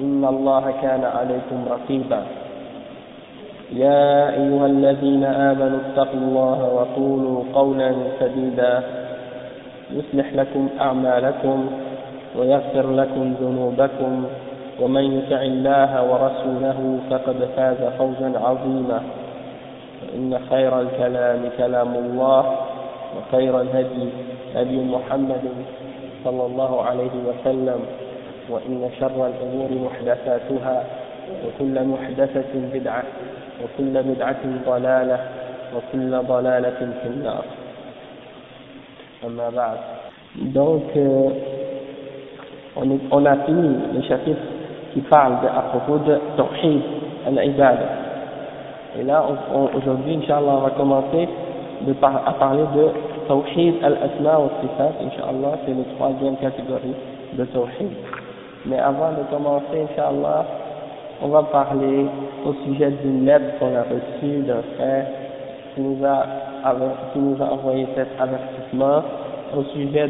إن الله كان عليكم رقيبا. يا أيها الذين آمنوا اتقوا الله وقولوا قولا سديدا. يصلح لكم أعمالكم ويغفر لكم ذنوبكم. ومن يطع الله ورسوله فقد فاز فوزا عظيما. فإن خير الكلام كلام الله وخير الهدي هدي محمد صلى الله عليه وسلم. وإن شر الأمور محدثاتها وكل محدثة بدعة وكل بدعة ضلالة وكل ضلالة في النار أما بعد donc euh, on, est, a fini le chapitre qui parle de, à propos de Tawhid al-Ibad et là aujourd'hui Inch'Allah on va commencer de par, à parler de Tawhid al-Asma wa Sifat Inch'Allah c'est la troisième catégorie de Tawhid mais avant de commencer Inch'Allah on va parler au sujet d'une lettre qu'on a reçue d'un frère qui nous a, qui nous a envoyé cet avertissement au sujet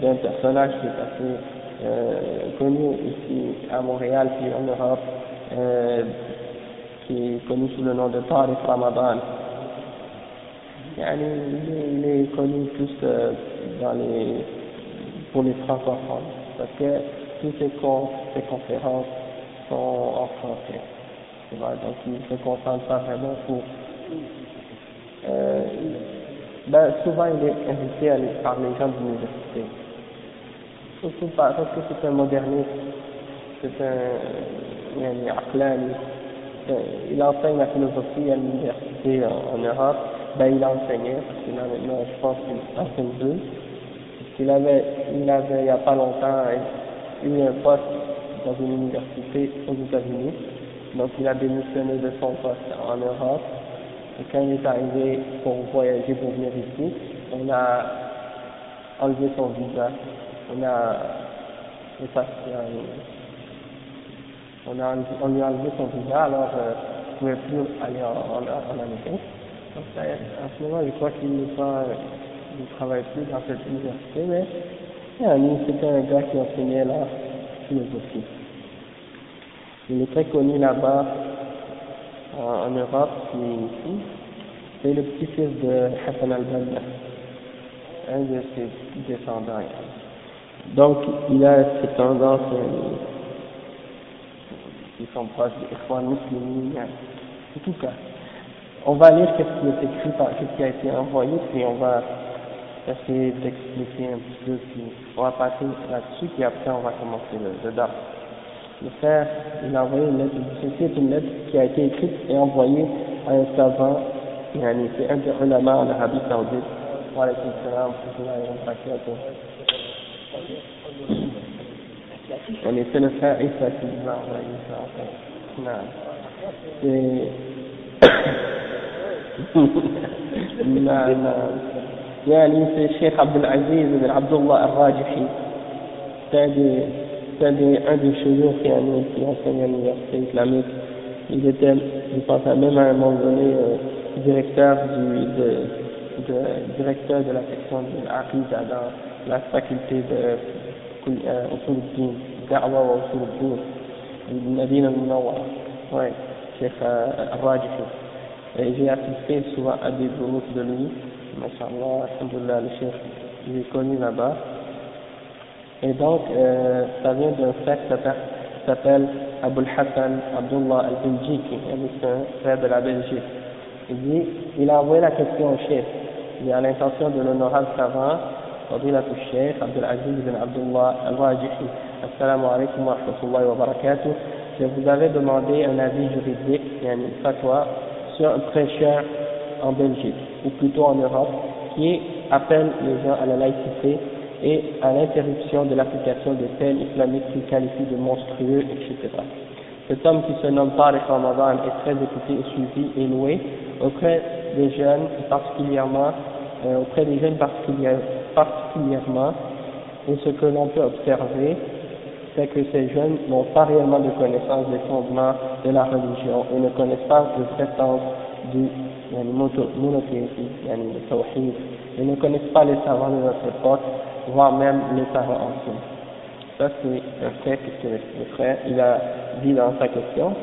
d'un personnage qui est assez euh, connu ici à Montréal puis en Europe, euh, qui est connu sous le nom de Tariq Ramadan. Il, est, il est connu plus euh, pour les francophones, parce toutes con, ces conférences sont en français. Donc il ne se concentre pas vraiment pour... Euh, ben, souvent il est invité à les, par les gens de l'université. Surtout pas, parce que c'est un moderniste, c'est un, un aqlani. Il enseigne la philosophie à l'université en, en, Europe. Ben, il enseignait, qu'il a maintenant, je pense qu'il enseigne deux. Il avait, il avait, il n'y a pas longtemps, eu un poste dans une université aux États-Unis. Donc, il a démissionné de son poste en Europe. Et quand il est arrivé pour voyager, pour venir ici, on a enlevé son visa. On a, on a, on lui a enlevé son visa, alors euh, il ne pouvait plus aller en, en, Amérique. Donc, en ce moment, je crois qu'il ne travaille plus dans cette université, mais c'était un gars qui enseignait la philosophie. Il est très connu là-bas, en, Europe, puis ici. C'est le petit-fils de Hassan al-Banna, un de ses descendants. Donc, il a ces tendances qui sont proches des musulmans. En tout cas, on va lire ce qui est écrit, par, ce qui a été envoyé, puis on va essayer d'expliquer un petit peu, puis on va passer là-dessus, puis après on va commencer le, le Le frère, il a envoyé une lettre, une lettre qui a été écrite et envoyée à un savant, yani, c'est un des en Arabie Saoudite, pour aller on était le frère Issa qui nous a envoyé ça. Non. C'est. non, non. Il y a un livre, c'est Cheikh Abdel Aziz ibn Abdullah al-Rajihi. C'est un des, un des, un des qui enseigne à l'université islamique. Il était, je pense, même à un moment donné, directeur du, de, directeur de la section de l'Aqidah dans la faculté de Usuluddin, Da'wa wa Usuluddin, de Nadine al-Munawwar. Ouais, Cheikh al-Rajihi. J'ai assisté souvent à des groupes de lui. Masha'Allah, Alhamdulillah, le chef, il est connu là-bas. Et donc, euh, ça vient d'un fait s'appelle Abul Hassan Abdullah al-Belgiki, c'est un frère de la Belgique. Il dit, il a envoyé la question au chef. Il a l'intention de l'honorable savant, فضيلة الشيخ عبد العزيز بن عبد الله الراجحي السلام عليكم ورحمة الله وبركاته je vous avais demandé un avis juridique, une fatwa, sur un prêcheur en Belgique, ou plutôt en Europe, qui appelle les gens à la laïcité et à l'interruption de l'application des peines islamiques qu'il qualifie de monstrueux, etc. Cet homme qui se nomme Tariq Ramadan est très écouté suivi et loué auprès des jeunes, particulièrement, euh, auprès des jeunes particulièrement, et ce que l'on peut observer, c'est que ces jeunes n'ont pas réellement de connaissance des fondements de la religion et ne connaissent pas le vrai du monothéisme, le tawhid, et ne connaissent pas les savants de notre époque, voire même les savants anciens. Ça, c'est un fait que le frère il a dit dans sa question,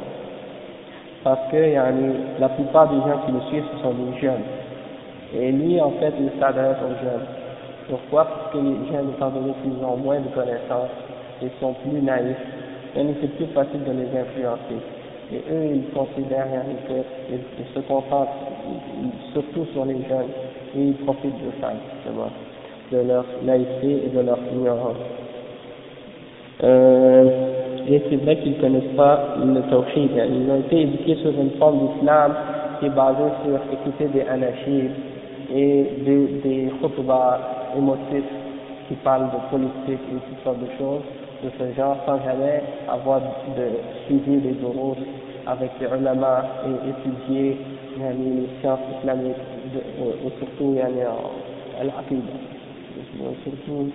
parce que la plupart des gens qui le suivent, ce sont des jeunes. Et lui, en fait, il s'adresse aux jeunes. Pourquoi? Parce que les jeunes, étant donné qu'ils ont moins de connaissances, ils sont plus naïfs, et c'est plus facile de les influencer. Et eux, ils considèrent qu'ils se concentrent surtout sur les jeunes, et ils profitent de ça, justement, de leur naïveté et de leur ignorance. Euh, et c'est vrai qu'ils ne connaissent pas le tawhid, ils ont été éduqués sur une forme d'islam qui est basée sur écouter des anachis et des, des émotifs qui parlent de politique et toutes sortes de choses de ce genre sans jamais avoir de suivi des doros avec les ulama et étudier les sciences islamiques et surtout al-aqid surtout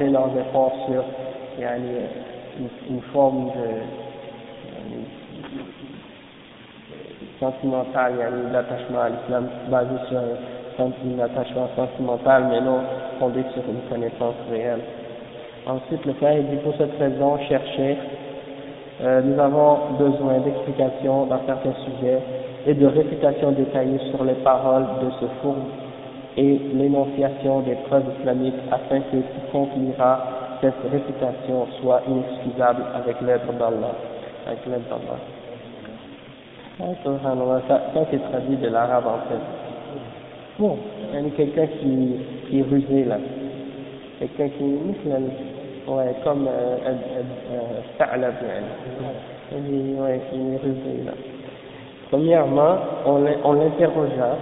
leurs efforts sur une, une forme de sentimental, d'attachement à l'islam basé sur un attachement sentimental mais non fondé sur une connaissance réelle. Ensuite, le frère dit pour cette raison, chercher, euh, nous avons besoin d'explications dans certains sujets et de récitations détaillées sur les paroles de ce fourbe et l'énonciation des preuves islamiques afin que quiconque lira cette récitation soit inexcusable avec l'aide d'Allah. Avec l'aide d'Allah. Ça, ça c'est traduit de l'arabe en fait. Bon, il y a quelqu'un qui, qui est rusé là. Quelqu'un qui est ouais, comme Sa'lab, euh, ouais, il est rusé là. Premièrement, on l'interrogea,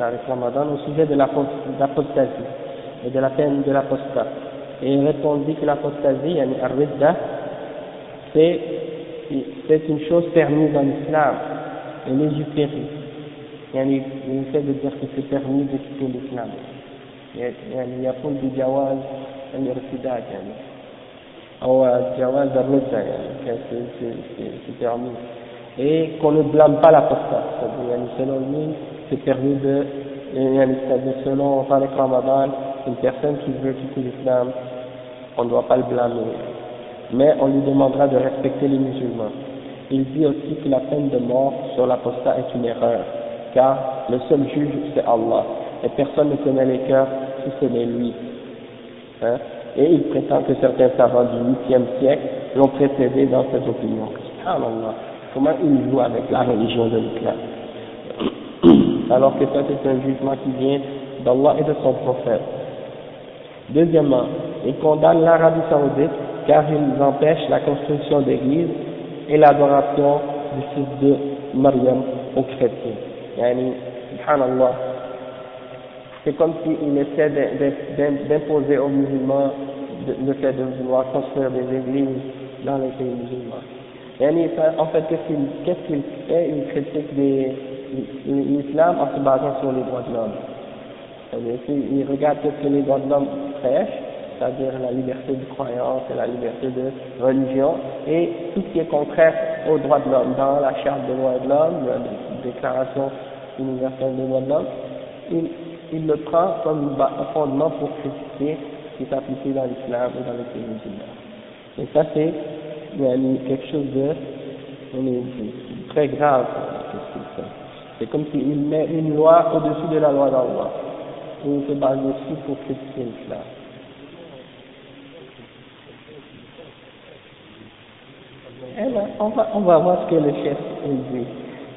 avec Ramadan, au sujet de l'apostasie et de la peine de l'apostat. Et il répondit que l'apostasie, yani ar c'est c'est une chose permise dans l'islam et légiférée. Yani, il fait de dire que c'est permis de quitter l'islam. يعني يقول بجواز الارتداد يعني au Jawaz al-Mudda, c'est permis. Et qu'on ne blâme pas l'apostat, c'est-à-dire, selon lui, c'est permis de, c'est-à-dire, selon Tariq Ramadan, une personne qui veut quitter l'islam, on ne doit pas le blâmer. Mais on lui demandera de respecter les musulmans. Il dit aussi que la peine de mort sur l'apostat est une erreur, car le seul juge, c'est Allah, et personne ne connaît les cœurs si ce n'est lui. Hein? Et il prétend que certains savants du 8e siècle l'ont précédé dans cette opinion. comment il joue avec la religion de l'islam? Alors que ça c'est un jugement qui vient d'Allah et de son prophète. Deuxièmement, il condamne l'Arabie Saoudite car ils empêchent la construction d'églises et l'adoration du fils de Mariam aux chrétiens. Yani, subhanallah, c'est comme s'il essaie d'imposer aux musulmans le fait de vouloir construire des églises dans les pays musulmans. Et en fait, qu'est-ce qu'il fait? Il critique l'islam en se basant sur les droits de l'homme. Il regarde ce que les droits de l'homme prêchent, c'est-à-dire la liberté de croyance et la liberté de religion, et tout ce qui est contraire aux droits de l'homme, dans la charte des droits de l'homme, la déclaration universelle des droits de l'homme, il, le prend comme fondement pour critiquer ce qui est appliqué dans l'islam ou dans les pays musulmans. Et ça, c'est quelque chose de, très grave. C'est comme s'il met une loi au-dessus de la loi d'Allah. Il se base dessus pour critiquer l'islam. on va, on va voir ce que le chef dit.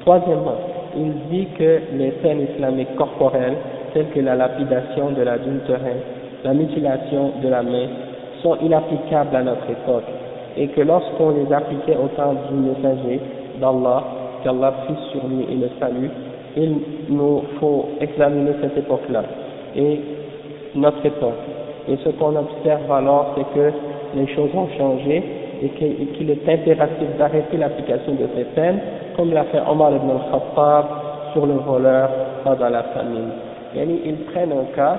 Troisièmement, il dit que les peines islamiques corporelles, telles que la lapidation de l'adultérin, la mutilation de la main, sont inapplicables à notre époque, et que lorsqu'on les appliquait au temps du messager d'Allah, qu'Allah prie sur lui et le salue, il nous faut examiner cette époque-là et notre époque. Et ce qu'on observe alors, c'est que les choses ont changé et qu'il est impératif d'arrêter l'application de ces peines, comme l'a fait Omar ibn al-Khattab sur le voleur pendant la famine. Ils prennent un cas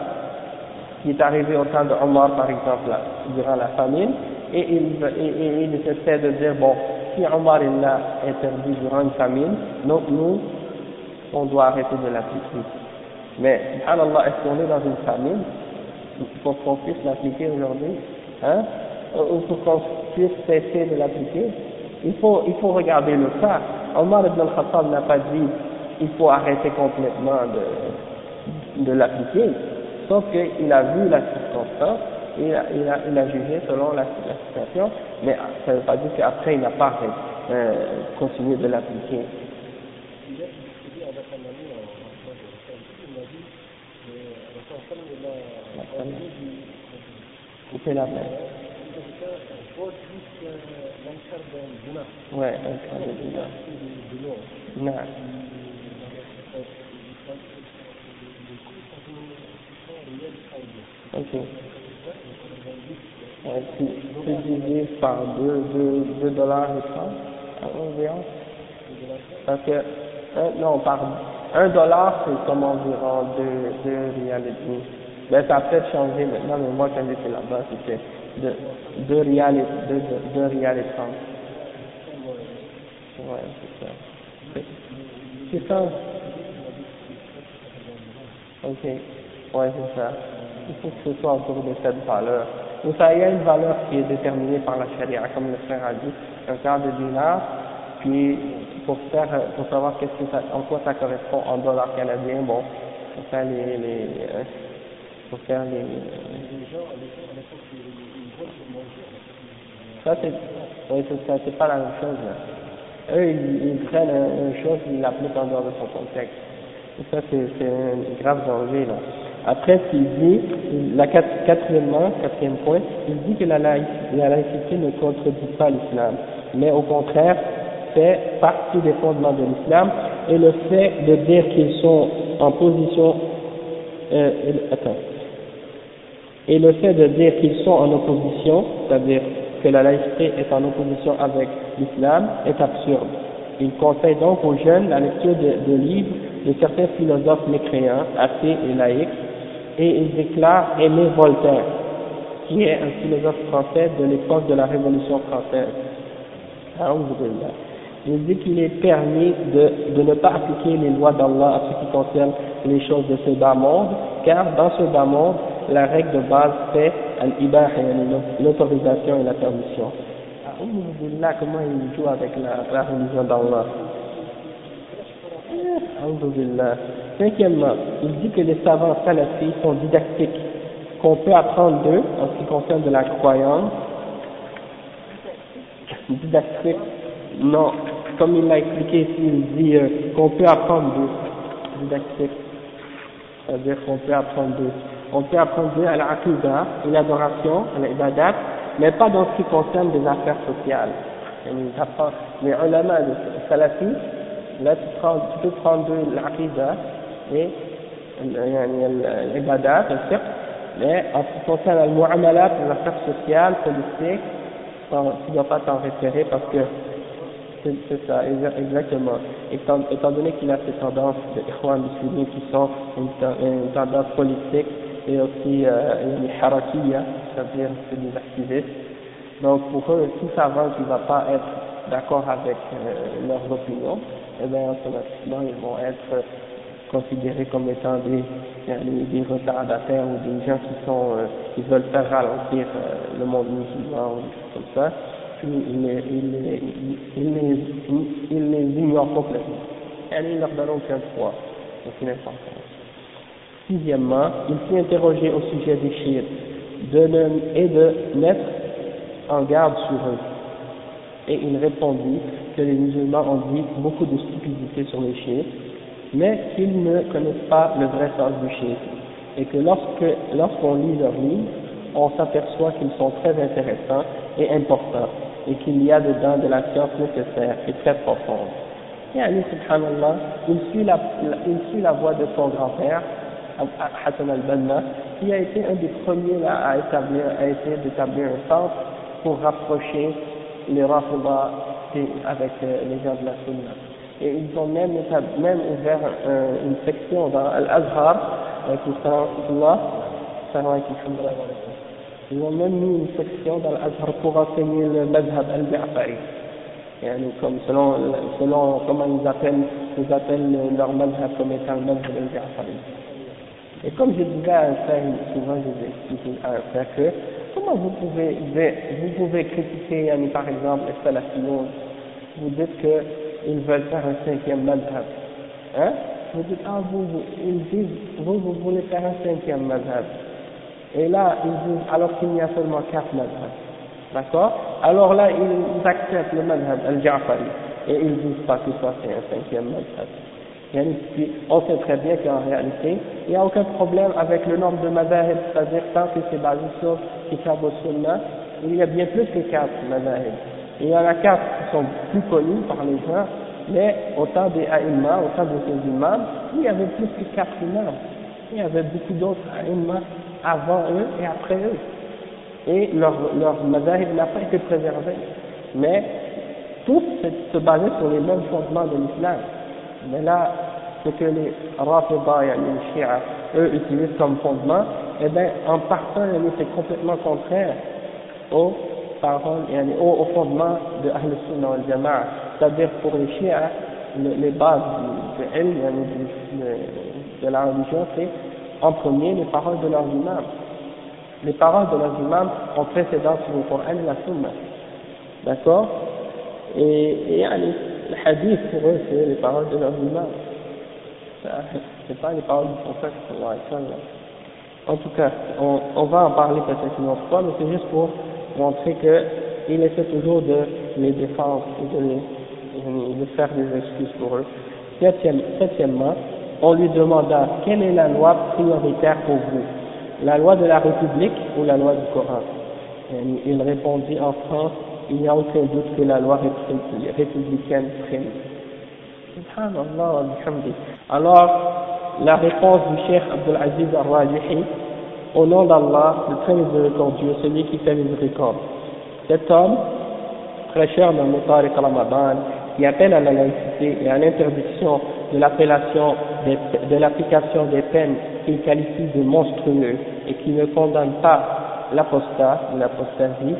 qui est arrivé au temps de Omar, par exemple, durant la famine, et ils, et, ils essaient de dire, bon, si Omar l'a interdit durant une famine, donc nous, on doit arrêter de l'appliquer. Mais, subhanallah, est-ce qu'on est dans une famine? Pour qu'on puisse l'appliquer aujourd'hui hein? Ou pour qu'on puisse cesser de l'appliquer il faut, il faut regarder le cas. Omar ibn al-Khattab n'a pas dit il faut arrêter complètement de, de l'appliquer, sauf qu'il a vu la circonstance et il a, il a, il a jugé selon la, situation, mais ça ne veut pas dire qu'après il n'a pas euh, continué de l'appliquer. La. Ouais, dinar. Non. Ok. Ouais, tu, tu par 2, 2, 2 dollars et 30 environ. Parce que, un, non, par 1 dollar, c'est comme environ 2, 2 rials et demi. Ben, ça a peut-être changé maintenant, mais moi, quand j'étais là-bas, c'était 2, 2 rials et, 2, 2 rials et 30. Ouais, c'est ça. C'est ça. Ok. Ouais, c'est ça. Il faut que ce soit autour de cette valeur. Donc, ça, il y a une valeur qui est déterminée par la charia, comme le frère a dit, un quart de dinar, puis pour faire, pour savoir en quoi ça correspond en dollars canadiens, bon, pour faire les, euh, pour faire les, ça c'est, oui, c'est pas la même chose, là. Eux, ils, ils prennent une chose, ils l'appliquent en dehors de son contexte. Et ça, c'est un grave danger, là. Après, qu'il dit, la quatrième point, il dit que la, la laïcité ne contredit pas l'islam, mais au contraire, fait partie des fondements de l'islam, et le fait de dire qu'ils sont en position, euh, attends, et le fait de dire qu'ils sont en opposition, c'est-à-dire que la laïcité est en opposition avec l'islam, est absurde. Il conseille donc aux jeunes la lecture de, de livres de certains philosophes mécréants, athées et laïcs, et il déclare aimer Voltaire, qui est un philosophe français de l'époque de la Révolution française. Il dit qu'il est permis de, de ne pas appliquer les lois d'Allah à ce qui concerne les choses de ce bas monde, car dans ce bas monde, la règle de base c'est l'autorisation et la permission. Alhamdulillah, comment il joue avec la, la religion d'Allah? Cinquièmement, il dit que les savants salafis sont didactiques, qu'on peut apprendre d'eux en ce qui concerne de la croyance. Didactique, non, comme il l'a expliqué ici, il dit euh, qu'on peut apprendre d'eux. Didactique, c'est-à-dire qu'on peut apprendre d'eux. On peut apprendre d'eux à l'aqidah l'adoration, à l'ibadat, mais pas dans ce qui concerne des affaires sociales. Les ulama salafis, là tu, prends, tu peux prendre de l'aqidah et l'ibadat, le fiqh, mais en ce qui concerne le mu'amalat, les affaires sociales, politiques, tu ne dois pas t'en référer parce que c'est ça, exactement. Étant, étant donné qu'il a ces tendances de musulmans qui sont une, une, tendance politique et aussi euh, une harakiya, c'est-à-dire c'est des activistes. Donc pour eux, tout savant qui ne va pas être d'accord avec euh, leurs opinions, eh bien automatiquement ils vont être considérés comme étant des, des retardataires ou des gens qui sont euh, qui veulent faire ralentir euh, le monde musulman ou des choses comme ça il les, il les, il les, il les ignore complètement. Elle ne leur donne aucun poids, aucune. Sixièmement, il s'est interrogé au sujet des chiites de et de mettre en garde sur eux. et il répondit que les musulmans ont dit beaucoup de stupidité sur les chiites, mais qu'ils ne connaissent pas le vrai sens du chiisme, et que lorsque lorsqu'on lit leurs livres, on s'aperçoit qu'ils sont très intéressants et importants, et qu'il y a dedans de la science nécessaire et très profonde. Et Ali, subhanallah, il suit la, il suit la voie de son grand-père, Hassan al-Banna, qui a été un des premiers à établir, à essayer d'établir un centre pour rapprocher les Rafidah avec euh, les gens de la Sunna. Et ils ont même, même ouvert une section dans Al-Azhar, avec ils ont même mis une section dans l'Azhar pour enseigner le madhab al-Bi'afari. comme selon, selon comment ils appellent, ils appellent leur madhab comme étant le madhab al-Bi'afari. Et comme je disais à un frère, souvent je expliquer à un frère que, comment vous pouvez, vous pouvez critiquer, par exemple, les salafiyons, vous dites qu'ils veulent faire un cinquième madhab. Hein? Vous dites, ah, vous, vous, ils disent, vous, vous voulez faire un cinquième madhab. Et là, ils disent, alors qu'il y a seulement quatre madhab. D'accord? Alors là, ils acceptent le madhab al-Ja'fari. Et ils disent pas que ça c'est un cinquième madhab on sait très bien qu'en réalité, il n'y a aucun problème avec le nombre de madahib, c'est-à-dire tant que c'est basé sur Kitab Sunnah, il y a bien plus que quatre madahib. Il y en a quatre qui sont plus connus par les gens, mais au temps des Aïmma, au temps de ces imams, il y avait plus que quatre imams. Il y avait beaucoup d'autres Aïmma avant eux et après eux. Et leur, leur madahib n'a pas été préservé. Mais tous se basaient sur les mêmes fondements de l'islam. Mais là, ce que les Rafida et les Shia, eux, utilisent comme fondement, eh bien, en partant, c'est complètement contraire aux paroles, au, au fondement de Ahl Sunnah wal Jama'a. C'est-à-dire, pour les Shia, les bases de, de, de, la religion, c'est en premier les paroles de leurs imams. Les paroles de leurs imams ont précédence sur le Coran et la Sunna. D'accord? Et, et le hadith pour eux, c'est les paroles de leur imam. C'est pas les paroles du prophète, En tout cas, on, on va en parler peut-être une autre fois, mais c'est juste pour montrer qu'il essaie toujours de les défendre et de, de faire des excuses pour eux. septièmement, on lui demanda quelle est la loi prioritaire pour vous, la loi de la République ou la loi du Coran? Il répondit en France il n'y a aucun doute que la loi républicaine prime. Alors, la réponse du Cheikh Abdul Aziz al-Rajihi, au nom d'Allah, le très miséricordieux, celui qui fait miséricorde. Cet homme, prêcheur dans le Tariq Ramadan, qui appelle à la laïcité et à l'interdiction de l'appellation de l'application des peines qu'il qualifie de monstrueux et qui ne condamne pas l'apostat l'apostasie,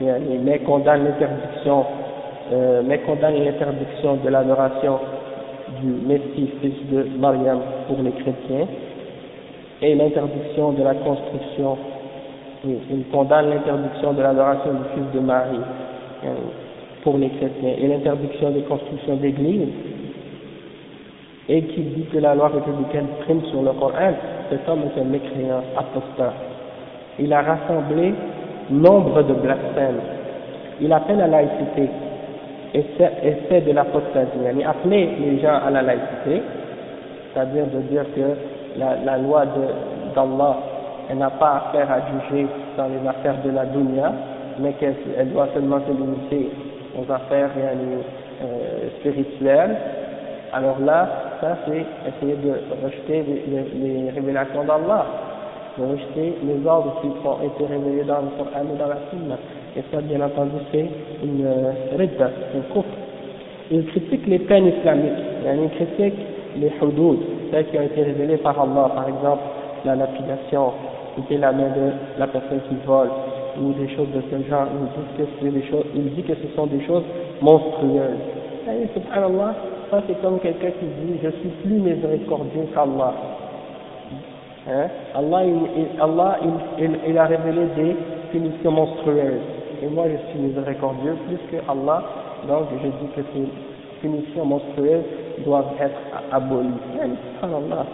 mais condamne l'interdiction, euh, mais condamne l'interdiction de l'adoration du Messie, fils de Mariam, pour les chrétiens, et l'interdiction de la construction, il condamne l'interdiction de l'adoration du fils de Marie euh, pour les chrétiens, et l'interdiction de construction d'églises, et qui dit que la loi républicaine prime sur le Coran, cet homme est un mécréant apostat. Il a rassemblé nombre de blasphèmes. Il appelle à la laïcité et c'est de l'apostasie. Il les gens à la laïcité, c'est-à-dire de dire que la, la loi d'Allah, elle n'a pas affaire à juger dans les affaires de la dunya, mais qu'elle doit seulement se limiter aux affaires euh, spirituelles. Alors là, ça c'est essayer de rejeter les, révélations d'Allah de rejeter les ordres qui ont été révélés dans le Coran et dans la Sunna. Et ça, bien entendu, c'est une euh, ridda, un coup. Il critique les peines islamiques, il critique les hudud, celles qui ont été révélées par Allah, par exemple la lapidation, couper la main de la personne qui vole, ou des choses de ce genre, il dit que, c'est dit que ce sont des choses monstrueuses. Et subhanallah, ça c'est comme quelqu'un qui dit je suis plus miséricordieux qu'Allah. Hein? Allah, il, Allah il, a révélé des punitions monstrueuses. Et moi, je suis miséricordieux plus que Allah. Donc, je dis que ces punitions monstrueuses doivent être abolies. Allah.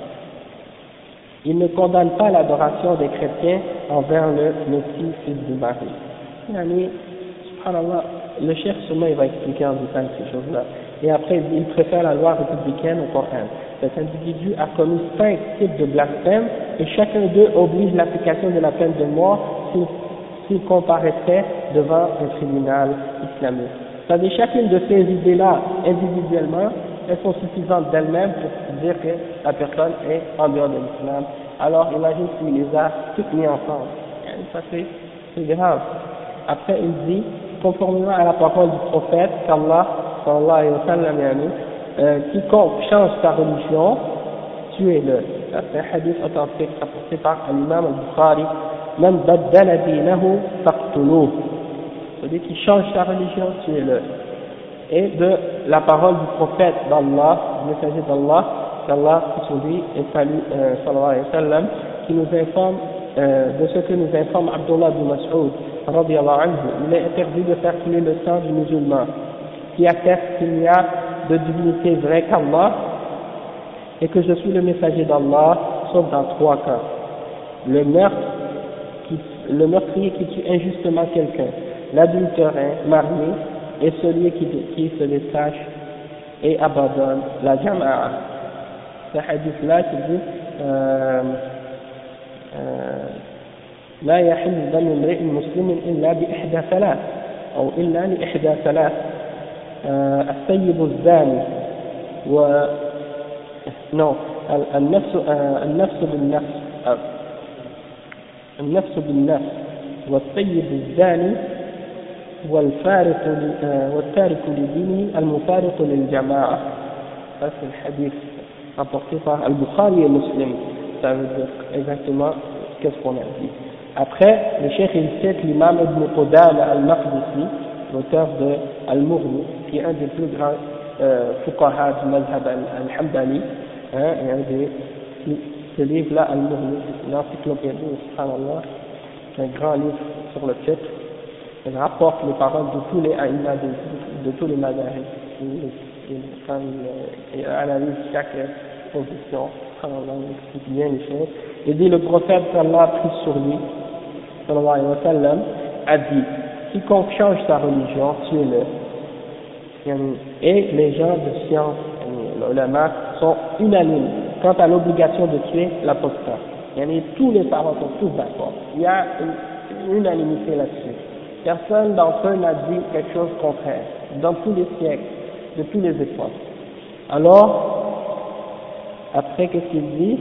Il ne condamne pas l'adoration des chrétiens envers le Messie, fils de Marie. Subhanallah, le chef sûrement il va expliquer en détail ces choses-là. Et après, il préfère la loi républicaine au Coran. Cet individu a commis cinq types de blasphème et chacun d'eux oblige l'application de la peine de mort s'il comparaissait devant un tribunal islamique. C'est-à-dire chacune de ces idées-là, individuellement, elles sont suffisantes d'elles-mêmes pour dire que la personne est en dehors de l'islam. Alors imagine s'il les a toutes mis ensemble. Ça c'est grave. Après il dit, conformément à la parole du prophète, qu'Allah, sallallahu alayhi wa sallam, euh, quiconque change sa religion, tuez-le. C'est un hadith authentique rapporté par l'imam al-Bukhari. Man baddala dinahu faqtuluh. Celui qui change sa religion, tuez-le. Et de la parole du prophète d'Allah, du messager d'Allah, qu'Allah, qui lui salut, euh, sallallahu alayhi wa qui nous informe euh, de ce que nous informe Abdullah bin Mas'ud, anhu. Il est interdit de faire couler le sang du musulman, qui atteste qu'il n'y a de divinité vraie qu'Allah et que je suis le messager d'Allah, sauf dans trois cas. Le meurtre, le meurtrier qui tue injustement quelqu'un, l'adultère marié et celui qui, qui se détache et abandonne la jama'a. Ce hadith-là qui dit لا يحل دم امرئ مسلم إلا بإحدى ثلاث أو إلا لإحدى ثلاث السيب الزاني و نو النفس النفس بالنفس النفس بالنفس والسيب الزاني والفارق والتارك لدينه المفارق للجماعة هذا الحديث rapporté par Al-Bukhari et Muslim ça veut dire exactement qu'est-ce qu'on a dit après le cheikh il cite l'imam Ibn Qudam al-Maqdisi l'auteur de Al-Mughni qui est un des plus grands euh, fuqaha du mazhab al-Hambali, hein, et un des, ce livre-là, Al-Mughni, c'est une encyclopédie, subhanallah, c'est un grand livre sur le titre, il rapporte les paroles de tous les aïmas de, de tous les quand il, il analyse chaque position, subhanallah, il explique bien les choses, il dit le prophète sallallahu a pris sur lui, sallallahu alayhi wa sallam, a dit, quiconque change sa religion, tuez-le, et les gens de science, les ulama, sont unanimes quant à l'obligation de tuer l'apostat. Tous les parents sont tous d'accord. Il y a une unanimité là-dessus. Personne d'entre eux n'a dit quelque chose de contraire, dans tous les siècles, de tous les époques. Alors, après, qu'est-ce qu'il dit?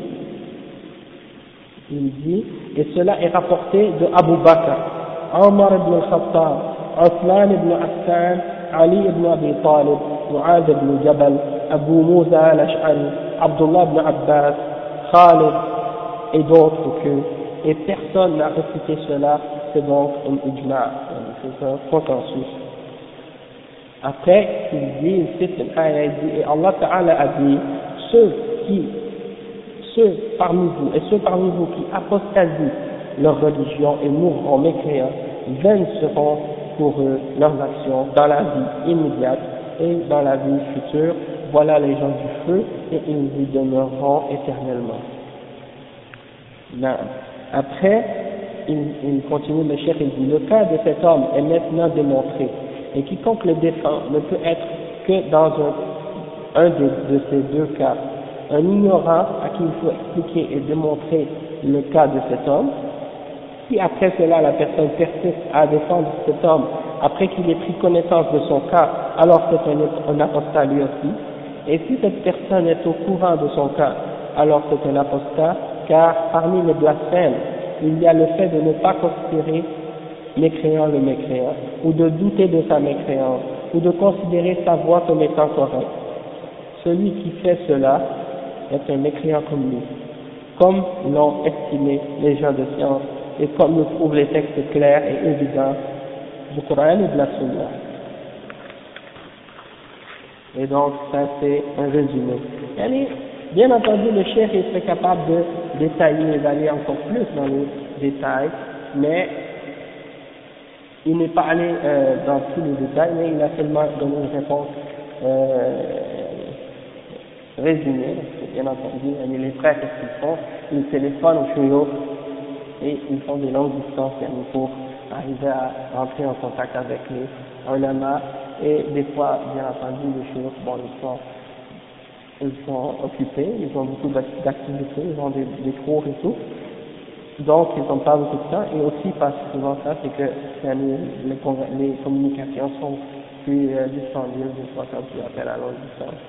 Il dit, et cela est rapporté de Abu Bakr, Omar ibn al-Khattab, Osman ibn Affan, Ali ibn Abi Talib, Mu'adh ibn Jabal, Abu Musa al-Ash'ari, Abdullah ibn Abbas, Khalid et d'autres que, et personne n'a réfuté cela, c'est donc un c'est un consensus. Après, il dit, et Allah Ta'ala a dit, ceux qui, ceux parmi vous, et ceux parmi vous qui apostasient leur religion et mourront mécréants, vaines seront pour eux leurs actions dans la vie immédiate et dans la vie future. Voilà les gens du feu et ils y demeureront éternellement. Après, il, continue le chef, il dit, le cas de cet homme est maintenant démontré et quiconque le défend ne peut être que dans un, de ces deux cas. Un ignorant à qui il faut expliquer et démontrer le cas de cet homme, si après cela la personne persiste à défendre cet homme, après qu'il ait pris connaissance de son cas, alors c'est un, un apostat lui aussi. Et si cette personne est au courant de son cas, alors c'est un apostat, car parmi les blasphèmes, il y a le fait de ne pas considérer mécréant le mécréant, ou de douter de sa mécréance, ou de considérer sa voix comme étant correcte. Celui qui fait cela est un mécréant comme lui, comme l'ont estimé les gens de science et comme le trouvent les textes clairs et évidents du Coran et de la Sunna. Et donc, ça c'est un résumé. bien entendu, le chef est capable de détailler et d'aller encore plus dans les détails, mais il n'est pas allé euh, dans tous les détails, mais il a seulement donné une réponse euh, résumée. Bien entendu, les frères, qu'est-ce qu'ils font Ils téléphonent au chouillot et ils font des longues distances pour arriver à rentrer en contact avec les ulama, et des fois, bien entendu, les chouïrs, bon, ils sont, ils sont occupés, ils ont beaucoup d'activités, ils ont des, des cours et donc ils n'ont pas beaucoup de temps, et aussi parce que souvent ça, c'est que les, communications sont plus euh, dispendieuses des fois quand tu appelles à longue distance.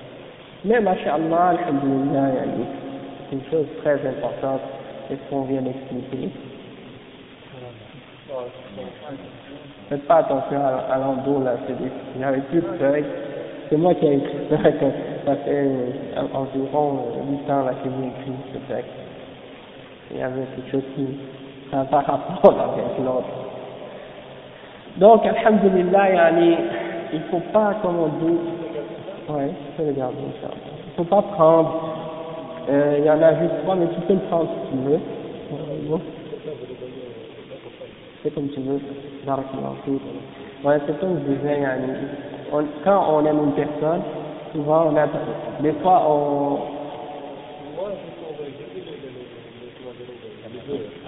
Mais, masha'Allah, alhamdulillah, c'est une chose très importante, c'est ce qu'on vient d'expliquer. Faites pas attention à, à l'endos là, il n'y avait plus de. C'est moi qui ai écrit ça, ça fait euh, environ 8 ans là que j'ai écrit ce texte. Il y avait quelque chose qui n'a pas rapport avec l'autre. Donc, alhamdulillah, il ne faut pas, comme on dit, ouais, je peux regarder ça. Il faut pas prendre, euh, il y en a juste trois, mais tu peux le prendre si tu veux. C'est comme tu veux. Ouais, c'est comme je disais, quand on aime une personne, souvent on a, des fois on,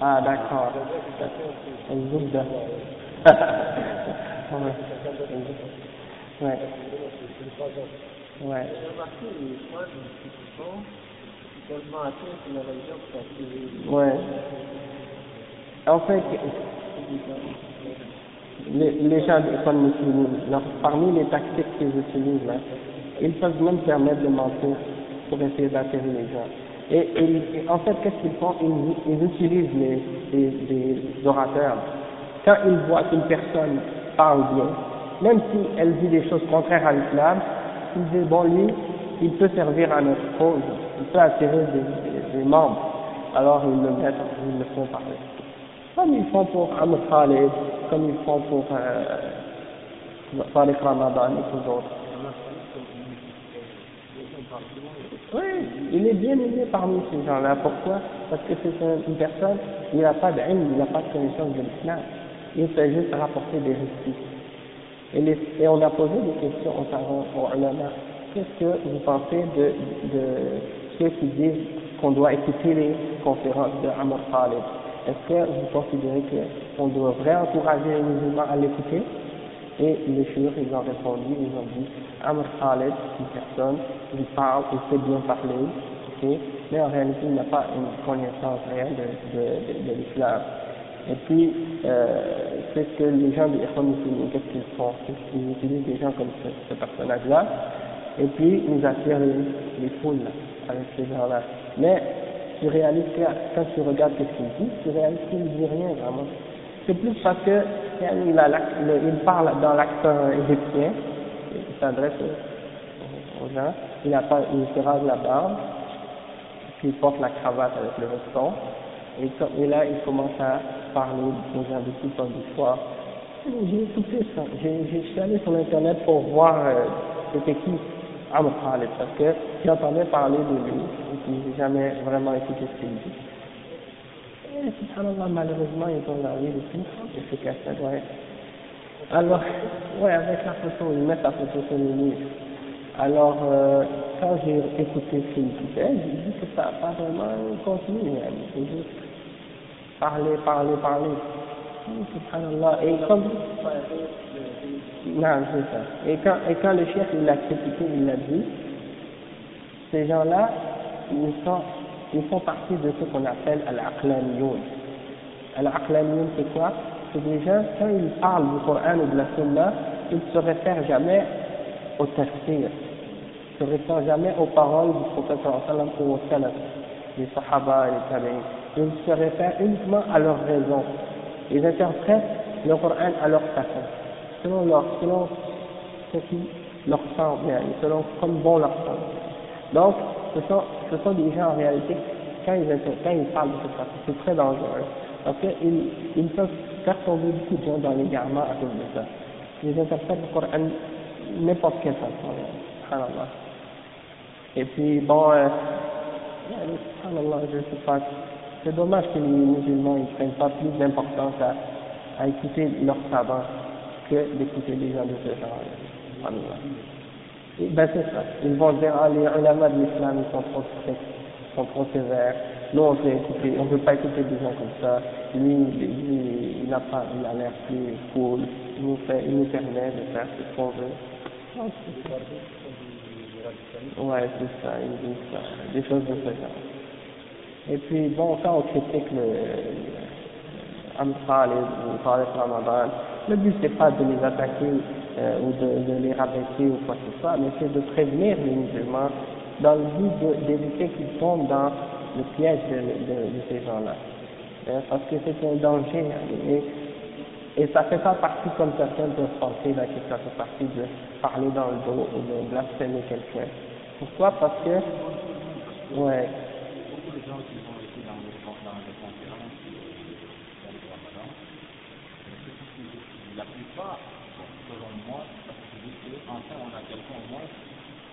Ah, d'accord. Ouais. Ouais. Ouais. En fait, les, les gens parmi les tactiques qu'ils utilisent là, ils peuvent même permettre de mentir pour essayer d'attirer les gens. Et, en fait, qu'est-ce qu'ils font? Ils, utilisent les, orateurs. Quand ils voient qu'une personne parle bien, même si elle dit des choses contraires à l'islam, ils disent, bon, lui, il peut servir à notre cause, il peut attirer des, membres. Alors ils le mettent, ils le font parler. Comme ils font pour Amr Khalid, comme ils font pour euh, Ramadan et tous autres. Oui, il est bien aimé parmi ces gens-là. Pourquoi? Parce que c'est une personne, il n'a pas d'ilm, il n'a pas de connaissance de l'islam. Il fait juste rapporter des récits. Et, on a posé des questions aux parents, aux ulama. Qu'est-ce que vous pensez de, ceux qui disent qu'on doit écouter les conférences de Amr Khalid? Est-ce que vous considérez qu'on devrait encourager les musulmans à l'écouter? Et les chouïrs, ils ont répondu, ils ont dit Amr Khaled, une personne, il parle, il sait bien parler, ok, mais en réalité il n'a pas une connaissance réelle de, de, de, de l'islam. Et puis, euh, c'est ce que les gens des musulmans, qu'est-ce qu'ils font Ils utilisent des gens comme ce, personnage-là, et puis ils attirent les, les foules avec ces gens-là. Mais tu réalises que quand tu regardes ce qu'il dit, tu réalises qu'il ne dit rien vraiment. C'est plus parce que il, il parle dans l'accent égyptien, il s'adresse aux gens, il, a pas, il se rase la barbe, puis il porte la cravate avec le veston, et, là il commence à parler aux temps du soir. J'ai écouté ça, je suis allé sur internet pour voir euh, c'était qui Amr Khalid, parce que j'entendais parler de lui, et puis j'ai jamais vraiment écouté ce qu'il dit. Et subhanallah, malheureusement, ils ont la et tout, et c'est cassé, ouais. Alors, ouais, avec la photo, ils mettent la photo sur le livre. Alors, euh, quand j'ai écouté ce qu'il disait, j'ai dit que ça n'a pas vraiment continué, c'est juste parler, parler, parler. Subhanallah, et comme... Non, c'est ça. Et quand, le chef l'a critiqué, il l'a dit, ces gens-là, ils sont, ils font partie de ce qu'on appelle al-aqlaniyoun. Al-aqlaniyoun, c'est quoi? C'est des gens, quand ils parlent du Coran ou de la Sunna, ils ne se réfèrent jamais au tafsir, se réfèrent jamais aux paroles du prophète ou au salaf, des sahaba et des tabi'in. Ils se réfèrent uniquement à leurs raisons. Ils interprètent le Coran à leur façon, selon leur, selon ce qui leur semble, selon comme bon leur semble. Donc, ce sont, ce sont des gens en réalité, quand ils, quand ils parlent de cette façon, c'est très dangereux. Parce qu'ils ils peuvent faire tomber beaucoup de gens dans l'égarement à cause de ça. Ils interprètent le Coran n'importe quelle façon, subhanallah. Et puis, bon, euh, subhanallah, je sais pas, c'est dommage que les musulmans ne prennent pas plus d'importance à, écouter leurs savants que d'écouter les gens de ce genre. Et ben c'est ça. Ils vont dire, ah, les de l'islam, ils sont trop stricts, ils sont trop sévères. Nous, on veut écouter, on veut pas écouter des gens comme ça. Lui, lui il n'a pas, il a l'air plus cool, il nous, fait, il nous permet de faire ce qu'on veut. Ouais, c'est ça, ils disent ça, des choses de ce genre. Et puis, bon, quand on critique le, Amsal et le Ramadan, le but c'est pas de les attaquer euh, ou de, les rabaisser ou quoi que ce soit, mais c'est de prévenir les musulmans dans le but d'éviter qu'ils tombent dans le piège de, ces gens-là. Hein, parce que c'est un danger. Hein, et, et ça fait pas partie, comme certains peuvent penser, là, que ça fait partie de parler dans le dos ou de blasphémer quelqu'un. Pourquoi? Parce que, ouais.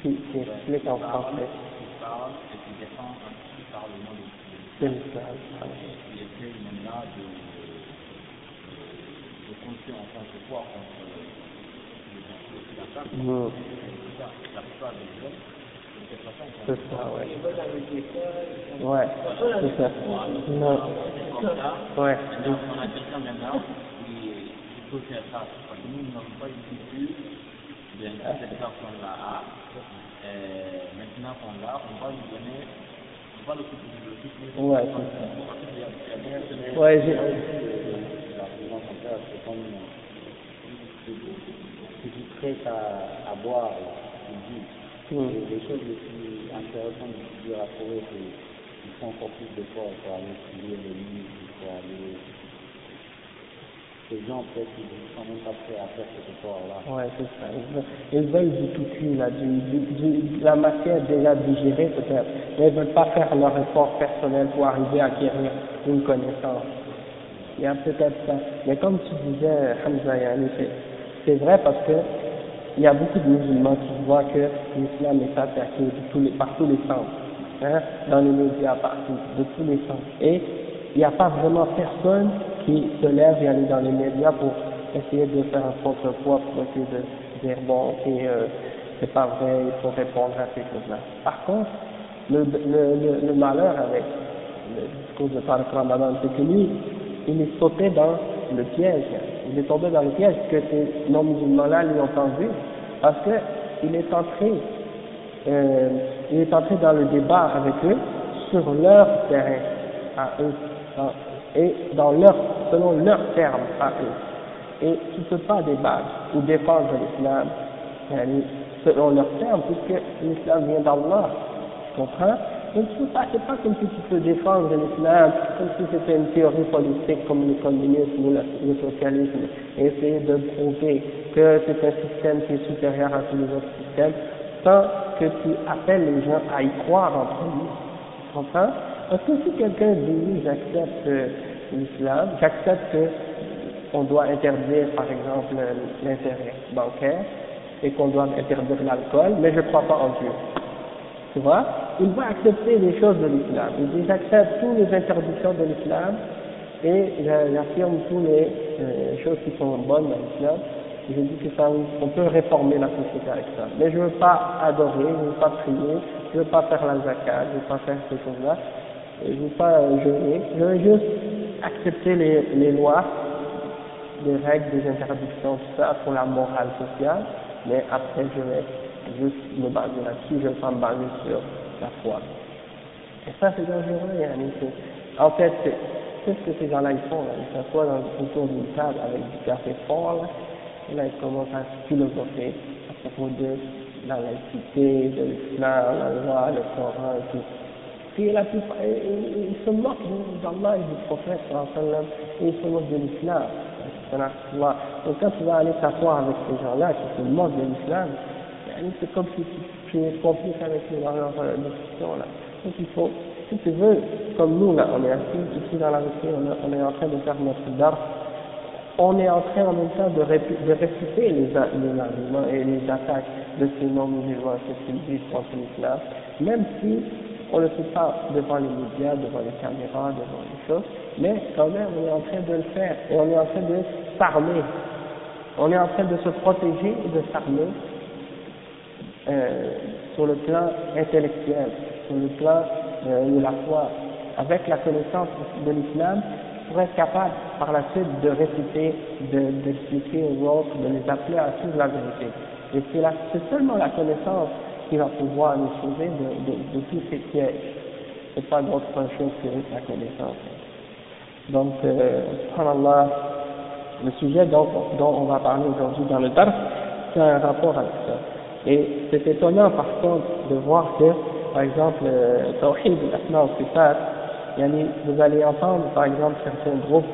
Qui qui, en français. Petit parlement de en tant que poids contre les attaques. La plupart des jeunes c'est ça, ouais. Ouais, c'est ça. Non. Ouais. Donc, on a quelqu'un maintenant qui, peut faire ça. Nous n'avons pas culture de cette personne-là. maintenant qu'on l'a, on va lui donner, on va l'occuper de. Ouais, c'est ça. Ouais, j'ai. C'est comme. C'est qui prête à, à boire, il dit. Les choses les plus intéressantes du à trouver, c'est qu'ils font encore plus d'efforts pour aller lire les livres, pour aller. Les gens, peut-être, ils ne sont même pas prêts à faire cet effort-là. Ouais, c'est ça. Ils veulent du tout cuit, là, du, du, la matière déjà digérée, peut-être. Mais ils ne veulent pas faire leur effort personnel pour arriver à acquérir une connaissance. Il y a peut-être ça. Mais comme tu disais, Hamza c'est vrai parce que il y a beaucoup de musulmans qui voient que l'islam est attaqué de les, par tous les sens, hein, dans les médias, partout, de tous les sens. Et il n'y a pas vraiment personne qui se lève et aller dans les médias pour essayer de faire un contrepoids, pour essayer de dire bon, euh, c'est pas vrai, il faut répondre à ces choses-là. Par contre, le, malheur avec le discours de Tariq Ramadan, c'est que lui, il est sauté dans le piège il est tombé dans le piège que ces non-musulmans-là lui ont tendu, parce qu'il est entré, euh, il est entré dans le débat avec eux sur leur terrain à eux, et dans leur, selon leurs termes à eux. Et tu ne peux pas débattre ou défendre l'islam selon leurs termes, puisque l'islam vient d'Allah, tu comprends? Donc c'est pas, comme si tu peux défendre l'islam, comme si c'était une théorie politique comme le communisme ou le, socialisme, et essayer de prouver que c'est un système qui est supérieur à tous les autres systèmes, sans que tu appelles les gens à y croire en premier. Tu comprends Parce que si quelqu'un dit j'accepte euh, l'islam, j'accepte qu'on doit interdire par exemple l'intérêt bancaire et qu'on doit interdire l'alcool, mais je ne crois pas en Dieu tu vois, il va accepter les choses de l'islam. Il dit j'accepte toutes les interdictions de l'islam et j'affirme toutes les euh, choses qui sont bonnes dans l'islam. Je dis que ça, on peut réformer la société avec ça. Mais je ne veux pas adorer, je ne veux pas prier, je ne veux pas faire la zakat, je ne veux pas faire ces choses-là, je ne veux pas euh, jeûner, je veux juste accepter les, les lois, les règles, les interdictions, tout ça pour la morale sociale, mais après je vais juste me baser là-dessus, je ne vais pas me baser sur la foi. Et ça, c'est dangereux, Yannick. En fait, c'est ce que ces gens-là ils font, là. ils s'assoient autour d'une table avec du café fort, et là ils commencent à philosopher à propos de la laïcité, de l'islam, la loi, le Coran et tout. Puis la plupart, ils, se moquent d'Allah et du prophète, et ils se moquent de l'islam. Donc quand tu vas aller t'asseoir avec ces gens-là qui se moquent de l'islam, c'est comme si tu es complice avec eux dans leur euh, discussion. Donc il faut, si tu veux, comme nous là, on est assis ici dans la rue, on, est en train de faire notre dar, on est en train en même temps de, réfuter les, les arguments et les attaques de ces non-musulmans, ce qu'ils disent contre l'islam, même si on ne le fait pas devant les médias, devant les caméras, devant les choses, mais quand même on est en train de le faire et on est en train de s'armer. On est en train de se protéger et de s'armer euh, sur le plan intellectuel, sur le plan euh, de la foi, avec la connaissance de l'islam pour être capable par la suite de réciter, d'expliquer aux autres, de les appeler à suivre la vérité. Et c'est seulement la connaissance qui va pouvoir nous sauver de, tous ces pièges. C'est pas d'autre chose que la connaissance. Donc, euh, le sujet dont, on va parler aujourd'hui dans le dars, c'est un rapport avec ça. Et c'est étonnant par contre de voir que, par exemple, euh, Tawhid al-Asma al vous allez entendre par exemple certains groupes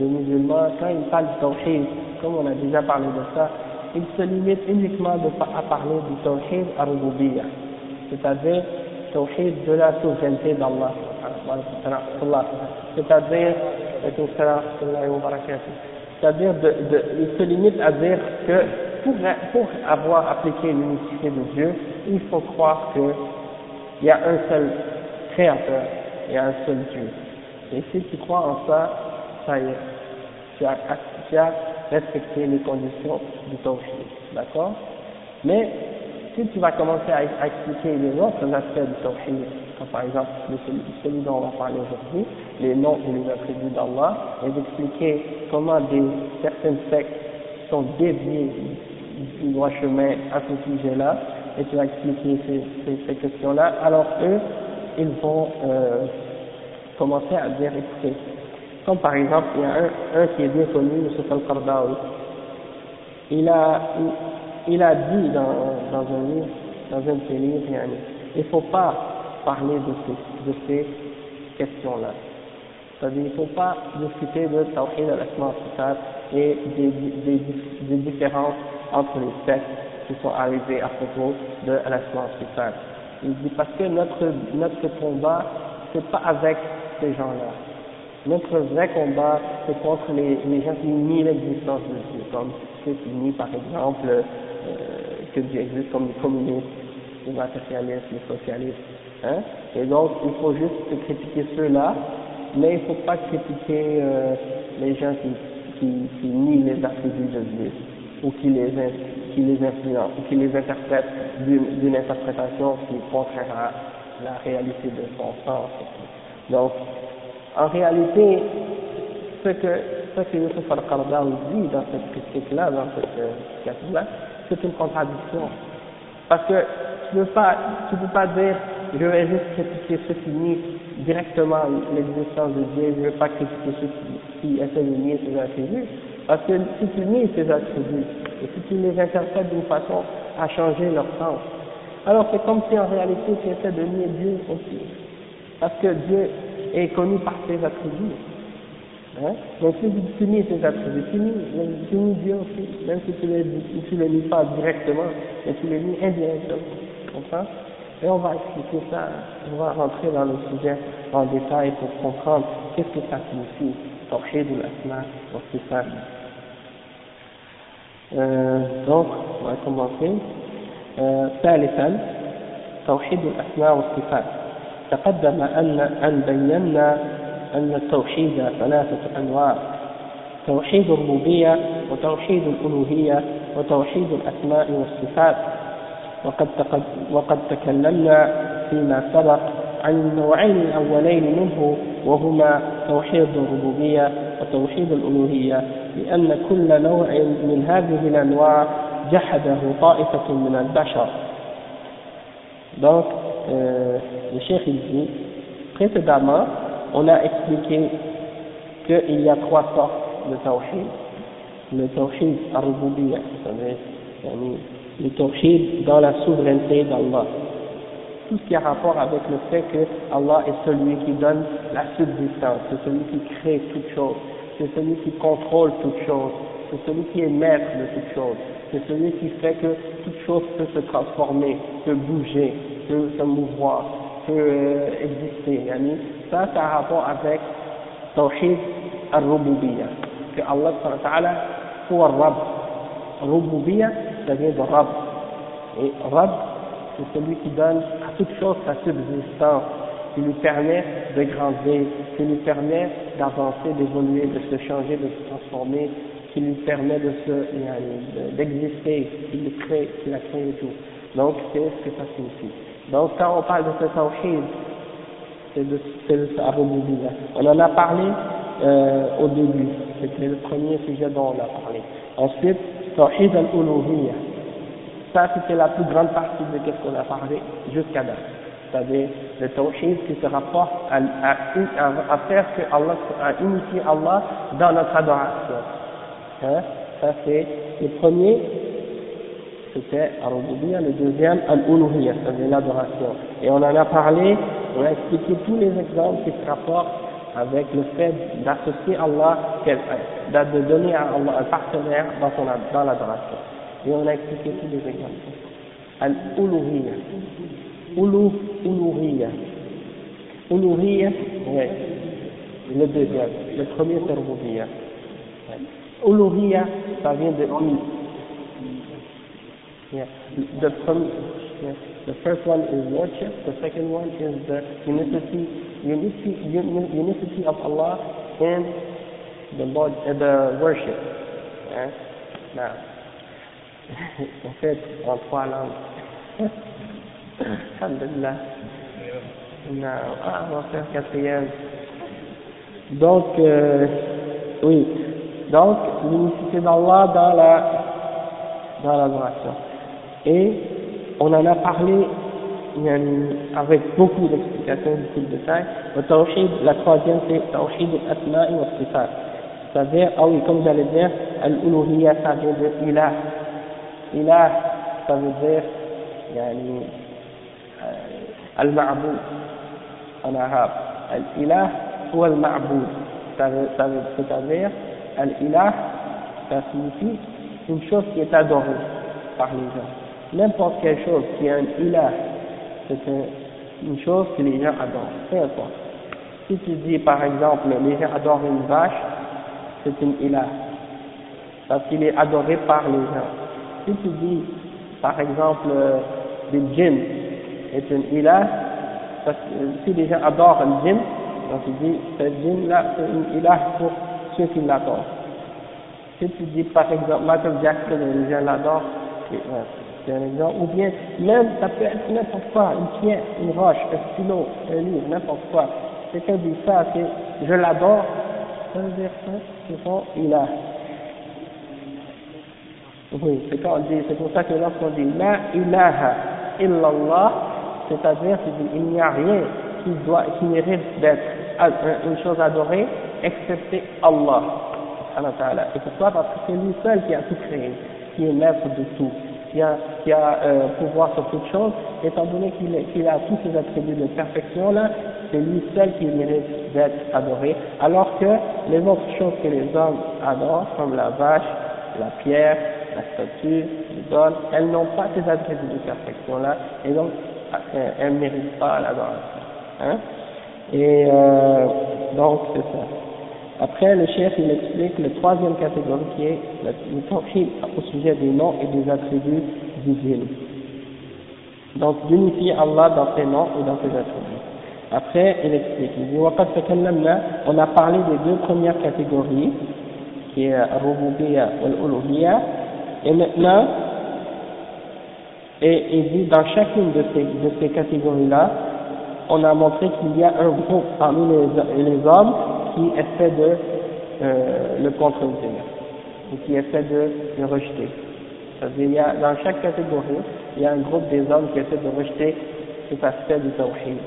de musulmans, quand ils parlent de Tawhid, comme on a déjà parlé de ça, ils se limitent uniquement à parler du Tawhid al-Rububiyyah, c'est-à-dire Tawhid de la souveraineté d'Allah, c'est-à-dire c'est-à-dire de, de, il se limite à dire que pour, avoir appliqué l'unicité de Dieu, il faut croire qu'il y a un seul créateur et un seul Dieu. Et si tu crois en ça, ça y est, tu as, tu as respecté les conditions du tawhid, d'accord? Mais si tu vas commencer à, expliquer les autres aspects du tawhid, comme par exemple celui dont on va parler aujourd'hui, les noms et les attributs d'Allah, et d'expliquer comment des, certaines sectes sont déviées du droit chemin à ce sujet-là, et tu vas expliquer ces, ces, questions-là, alors eux, ils vont euh, commencer à dire, écoutez, comme par exemple, il y a un, un qui est bien connu, M. Al-Qardawi, il a, il, a dit dans, dans un livre, dans un de ses livres, il ne faut pas parler de ces, de ces questions-là. C'est-à-dire, il ne faut pas discuter de Tawhid al-Asma et des, des, des différences entre les sectes qui sont arrivés à propos de l'Asma Il dit parce que notre, notre combat, c'est pas avec ces gens-là. Notre vrai combat, c'est contre les, les gens qui nient l'existence de Dieu, comme ceux qui nient par exemple euh, que Dieu existe, comme les communistes, les matérialistes, les socialistes. Hein. Et donc, il faut juste critiquer ceux-là, mais il ne faut pas critiquer euh, les gens qui, qui nient les attributs de Dieu ou qui les, qui les influencent, ou qui les interprètent d'une interprétation qui est contraire à la réalité de son sens. Donc, en réalité, ce que, ce que Youssef al-Qardawi dit dans cette critique-là, dans cette critique là c'est une contradiction. Parce que tu ne peux pas, peux pas dire, je vais juste critiquer ceux qui nient directement l'existence de Dieu, je ne vais pas critiquer ceux qui, qui essaient de nier ses attributs. Parce que si tu nies ces attributs, et si tu les interprètes d'une façon à changer leur sens, alors c'est comme si en réalité tu essaies de nier Dieu aussi. Parce que Dieu est connu par ses attributs. Hein? Donc si tu nies ses attributs, tu nies, tu nies Dieu aussi, même si tu ne le nies pas directement, mais tu le nies indirectement. Comprends? Et on va expliquer ça, on va rentrer dans le sujet en détail pour comprendre qu'est-ce que ça signifie, Tawhid ou l'Asma, ou ça. Donc on va commencer ثالثا توحيد الأسماء والصفات. تقدم أن أن بينا أن التوحيد ثلاثة أنواع. توحيد الربوبية وتوحيد الألوهية وتوحيد الأسماء والصفات. وقد وقد تكلمنا فيما سبق عن النوعين الأولين منه وهما توحيد الربوبية وتوحيد الألوهية. لأن كل نوع من هذه الأنواع جحده طائفة من البشر Donc, euh, le Cheikh il dit, précédemment, on a expliqué qu'il y a trois sortes de tawhid. Le tawhid al-rububiyya, c'est-à-dire le tawhid dans la souveraineté d'Allah. Tout ce qui a rapport avec le fait que Allah est celui qui donne la subsistance, c'est celui qui crée toute chose, c'est celui qui contrôle toute chose, c'est celui qui est maître de toute chose, c'est celui qui fait que toute chose peut se transformer, peut bouger, peut se mouvoir, peut euh, exister. Yani, ça, ça a rapport avec Tawhid al-Rububiyya, que Allah soit Rab. Rububiyya, ça vient de Rab. Et Rab, c'est celui qui donne à toute chose sa subsistance qui lui permet de grandir, qui lui permet d'avancer, d'évoluer, de se changer, de se transformer, qui lui permet de se, d'exister, qui le crée, qui l'a créé et tout. Donc, c'est ce que ça signifie. Donc, quand on parle de ce tawhid, c'est de, c'est On en a parlé euh, au début. C'était le premier sujet dont on a parlé. Ensuite, Tawhid al-Uluhiyya. Ça, c'était la plus grande partie de ce qu'on a parlé jusqu'à date. C'est-à-dire le Tawhid qui se rapporte à, faire que Allah, à Allah dans notre adoration. Hein? Ça, c'est le premier, c'était al le deuxième, Al-Uluhiyya, c'est-à-dire l'adoration. Et on en a parlé, on a expliqué tous les exemples qui se rapportent avec le fait d'associer Allah, de donner à Allah un partenaire dans, dans l'adoration. Et on a expliqué tous les exemples. Al-Uluhiyya. Ulu, Uluhiyya. Uluhiyya, oui. Le deuxième. Le premier, c'est ça vient de ul. Yeah. The, yeah. the first one is worship, the second one is the unicity, unity, unicity of Allah and the Lord, uh, the worship. Yeah. Now, en fait, en trois langues. Alhamdulillah. Non, ah, on va faire quatrième. Donc, euh, oui. Donc, l'unicité d'Allah dans la, dans l'adoration. Et, on en a parlé avec beaucoup d'explications, beaucoup de détails. Le tawhid, la troisième, c'est tawhid al-asma'i wa sifat. C'est-à-dire, ah oui, comme j'allais dire, al-uluhiyya, ça vient de ilah. Ilah, ça veut dire, yani, Al-Ma'boud en arabe. Al-Ilah ou Al-Ma'boud. C'est-à-dire, Al-Ilah, ça signifie une chose qui est adorée par les gens. N'importe quelle chose qui est un Ilah, c'est une chose que les gens adorent, peu importe. Si tu dis par exemple, les gens adorent une vache, c'est une Ilah, parce qu'il est adoré par les gens. Si tu dis par exemple, euh, des djinns, est une ilah, parce que si les gens adorent un djinn, donc tu dis, ce djinn-là, c'est une ilah pour ceux qui l'adorent. Si tu dis par exemple Michael Jackson, les gens l'adorent, c'est un exemple, ou bien même ça peut être n'importe quoi, une pierre, une roche, un stylo, un livre, n'importe quoi. Quelqu'un dit ça, c'est je l'adore, ça veut dire ça, c'est son ilah. Oui, c'est quand on dit, c'est pour ça que lorsqu'on dit la ilaha illallah, c'est-à-dire qu'il n'y a rien qui, doit, qui mérite d'être une chose adorée, excepté Allah. Et pourquoi? Parce que c'est lui seul qui a tout créé, qui est maître de tout, qui a, qui a euh, pouvoir sur toute chose, étant donné qu'il a tous ces attributs de perfection là, c'est lui seul qui mérite d'être adoré, alors que les autres choses que les hommes adorent, comme la vache, la pierre, la statue, l'idole, elles n'ont pas ces attributs de perfection là, et donc elle ne mérite pas l'adoration. Hein? Et euh, donc, c'est ça. Après, le chef, il explique la troisième catégorie qui est le tawhid au sujet des noms et des attributs divins. Donc, d'unifier Allah dans ses noms et dans ses attributs. Après, il explique, il dit, on a parlé des deux premières catégories, qui est Rububiya et et maintenant, et il dit dans chacune de ces, de ces catégories-là, on a montré qu'il y a un groupe parmi les, les hommes qui essaie de euh, le contredire, ou qui essaie de le rejeter. C'est-à-dire, il y a, dans chaque catégorie, il y a un groupe des hommes qui essaie de rejeter cet aspect du tawhid.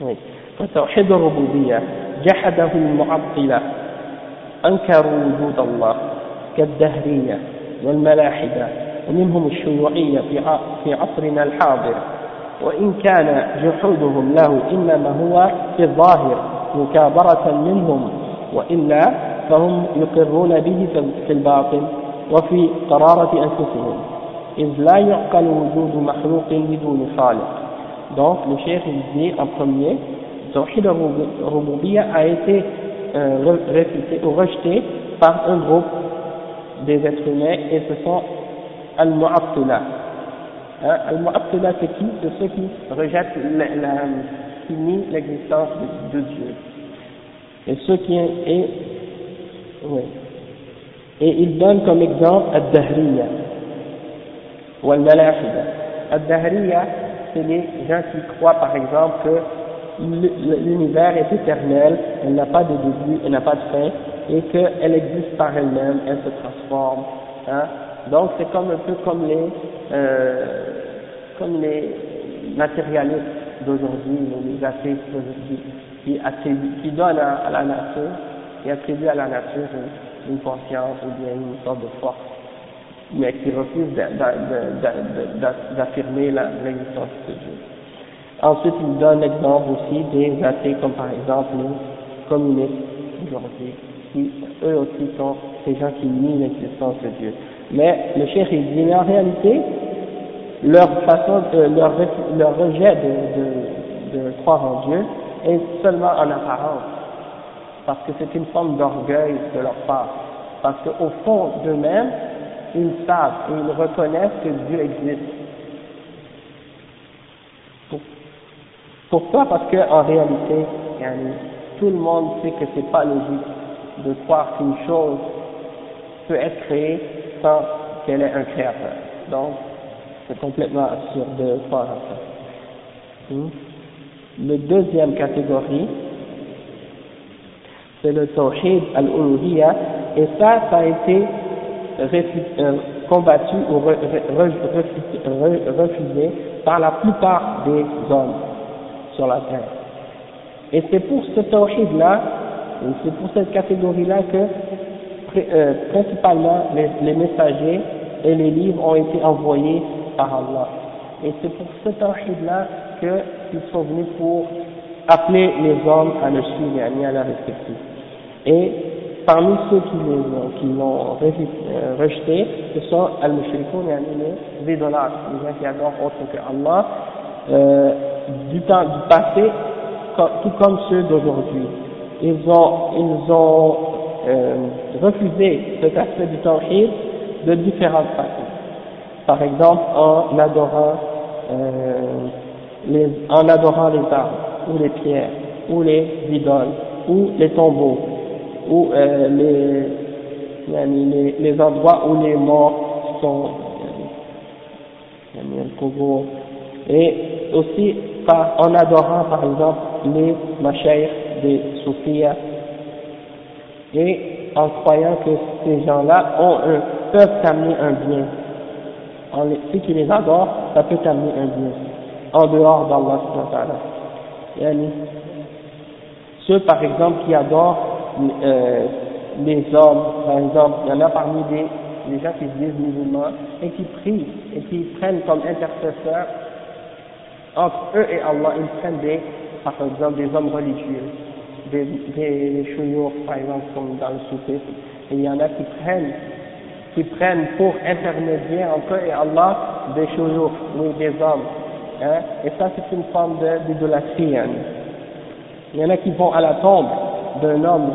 Oui. وتوحيد الربوبية جحده المعطلة أنكروا وجود الله كالدهرية والملاحدة ومنهم الشيوعية في عصرنا الحاضر. وإن كان جحودهم له إنما هو في الظاهر مكابرة منهم وإلا فهم يقرون به في الباطن وفي قرارة أنفسهم. إذ لا يعقل وجود مخلوق بدون خالق. Donc le chef dit en premier Tawhid al-Rububiyya a été euh, réfuté ou rejeté par un groupe des êtres humains et ce sont Al-Mu'attila. Hein, Al-Mu'attila c'est qui? C'est ceux qui rejettent, la, qui nient l'existence de, Dieu. Et ceux qui et, oui. et il donne comme exemple Ad-Dahriya ou Al-Malahida. Ad-Dahriya c'est les gens qui croient par exemple que l'univers est éternel, elle n'a pas de début, elle n'a pas de fin, et qu'elle existe par elle-même, elle se transforme. Hein. Donc c'est comme un peu comme les, euh, comme les matérialistes d'aujourd'hui, les athées d'aujourd'hui, qui, qui donnent à, la nature, qui attribuent à la nature une, conscience ou bien une sorte de force, mais qui refusent d'affirmer l'existence de Dieu. Ensuite, il donne l'exemple aussi des athées comme par exemple les communistes aujourd'hui, qui eux aussi sont ces gens qui nient l'existence de Dieu. Mais le cher il dit, en réalité, leur façon, leur, leur rejet de, de, de croire en Dieu est seulement en apparence, parce que c'est une forme d'orgueil de leur part, parce qu'au fond d'eux-mêmes, ils savent et ils reconnaissent que Dieu existe. Pourquoi? Parce qu'en réalité, tout le monde sait que c'est pas logique de croire qu'une chose peut être créée sans qu'elle ait un créateur. Donc, c'est complètement absurde de croire à ça. Hmm? Le deuxième catégorie, c'est le tawhid al-uluhiyya, et ça, ça a été euh, combattu ou refusé par la plupart des hommes sur la terre. Et c'est pour ce tawhid-là, c'est pour cette catégorie-là que euh, principalement les, messagers et les livres ont été envoyés par Allah. Et c'est pour ce tawhid-là qu'ils sont venus pour appeler les hommes à le suivre et à le respecter. Et parmi ceux qui l'ont euh, rejeté, ce sont al-mushrikoun, les idolâtres, les gens qui adorent autre que Allah, euh, du temps du passé, tout comme ceux d'aujourd'hui. Ils ont, euh, refusé cet aspect du tawhid de différentes façons. Par exemple, en adorant, euh, les, en adorant les arbres, ou les pierres, ou les idoles, ou les tombeaux, ou euh, les, endroits où les morts sont, et aussi par, en adorant par exemple les machères des soufiyas et en croyant que ces gens-là peuvent t'amener un bien. En les, si tu les adores, ça peut t'amener un bien, en dehors d'Allah. Ceux par exemple qui adorent euh, les hommes, par exemple, il y en a parmi des, des gens qui se disent musulmans et qui prient et qui prennent comme intercesseurs entre eux et Allah, ils prennent des, par exemple, des hommes religieux, des, des par exemple, comme dans le soufisme, et il y en a qui prennent, qui prennent pour intermédiaire entre eux et Allah des chouyours, oui, des hommes, hein, et ça c'est une forme d'idolâtrie, hein. Il y en a qui vont à la tombe d'un homme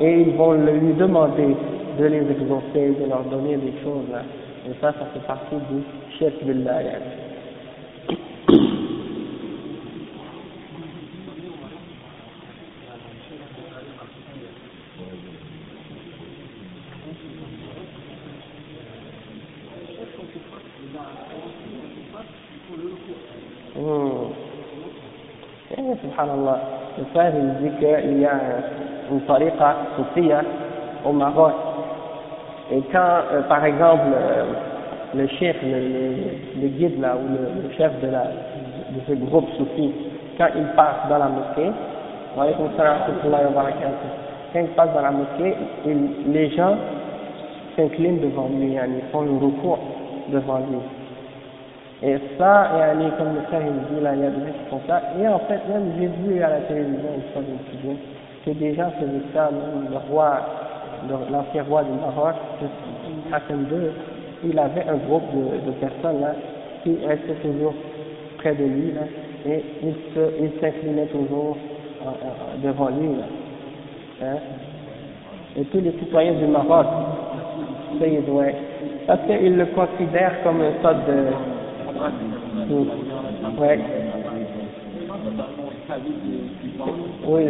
et ils vont lui demander de les exaucer, de leur donner des choses, là. et ça, ça fait partie du chef billah, hein. Le frère il dit qu'il y a une tariqa soufia au Maroc. Et quand, euh, par exemple, euh, le chef, le, guide là, ou le, chef de ce groupe soufi, quand il passe dans la mosquée, quand il passe dans la mosquée, les gens s'inclinent devant lui, ils font le recours devant lui. Et ça, et comme le frère il dit là, il y a des gens qui font ça. Et en fait, même j'ai vu à la télévision une fois de que des gens faisaient ça, même le roi, l'ancien roi du Maroc, Hassan II, il avait un groupe de, personnes là qui restaient toujours près de lui là, et ils s'inclinaient toujours devant lui là. Hein. Et tous les citoyens du Maroc, ça y est, parce qu'ils le considèrent comme une sorte de Ouais. Oui,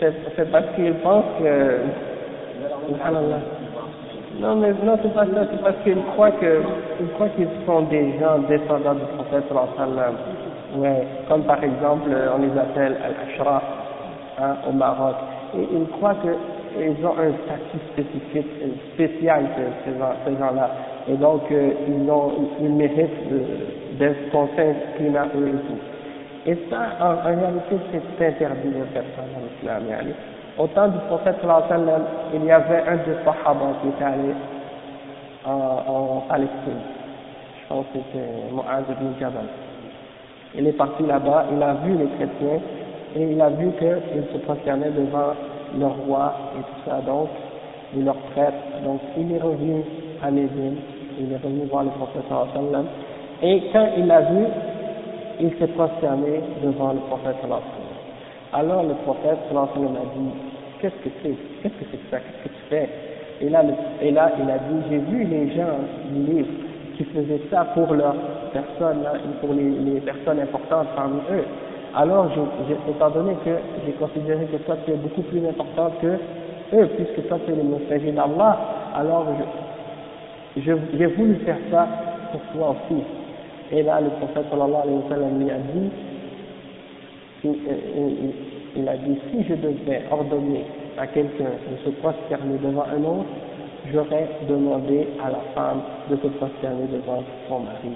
c'est parce qu'ils pensent que. Non, mais non, c'est pas ça, c'est parce qu'ils croient que, ils croient qu'ils sont des gens descendants du prophète sallam. Ouais, comme par exemple, on les appelle Al-Ashraf hein, au Maroc. Et ils croient qu'ils ont un statut spécifique, spécial, ces gens-là. Et donc, euh, ils, ont, ils méritent d'être conseils climatique et tout. Et ça, en, réalité, c'est interdit de faire ça dans l'islam. Au temps du prophète il y avait un des sahaba qui était allé en, en Palestine. Je pense que c'était Mu'az ibn Jabal. Il est parti là-bas, il a vu les chrétiens et il a vu qu'ils se prosternaient devant leur roi et tout ça, donc, et leur prêtre. Donc, il est revenu à Médine, il est revenu voir le prophète sallam, et quand il l'a vu, il s'est prosterné devant le prophète sallam. Alors le prophète sallam a dit, qu'est-ce que c'est? Qu'est-ce que c'est ça? Qu'est-ce que tu fais? Et là, et là, il a dit, j'ai vu les gens du livre qui faisaient ça pour leurs personnes, pour les, personnes importantes parmi eux. Alors, étant donné que j'ai considéré que toi tu es beaucoup plus important que eux, puisque toi tu es le messager d'Allah, alors j'ai voulu faire ça pour toi aussi. Et là, le prophète sallallahu alayhi wa lui a dit, il, a dit, si je devais ordonner à quelqu'un de se prosterner devant un autre, j'aurais demandé à la femme de se prosterner devant son mari.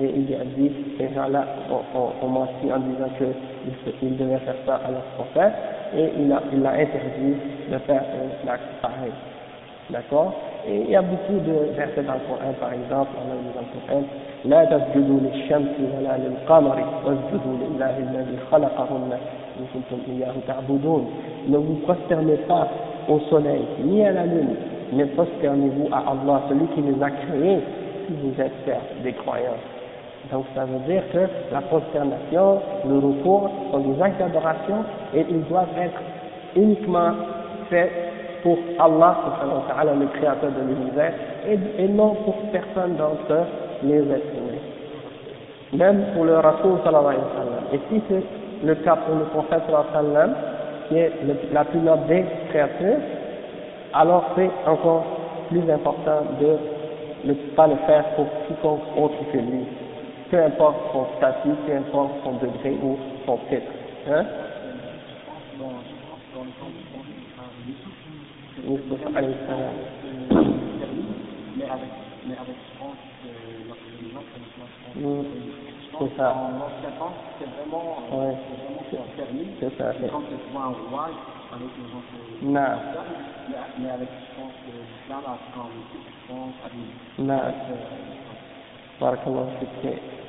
Et il a dit, ces gens-là ont, menti en disant qu'il devait faire ça à leur prophète, et il a interdit de faire un acte pareil. D'accord Et il y a beaucoup de versets dans le Coran, par exemple, on a dit dans le Coran, لا تسجدوا للشمس ولا للقمر واسجدوا لله الذي خلقهن إن كنتم إياه تعبدون ne vous prosternez pas au soleil ni à la lune mais prosternez-vous à Allah celui qui les a créés si vous êtes des croyants donc ça veut dire que la prosternation, le recours sont des actes d'adoration et ils doivent être uniquement faits pour Allah, le créateur de l'univers, et, non pour personne d'entre les êtres humains. Même pour le Rasul sallallahu. Et si c'est le cas pour le prophète sallallahu qui est la plus noble des créatures, alors c'est encore plus important de ne pas le faire pour quiconque autre que lui peu importe son statut, peu importe son degré ou son titre. Hein? Avec, mais avec France, c'est ça. C'est vraiment, permis. C'est ça. Non. Mais, avec. Barakallah,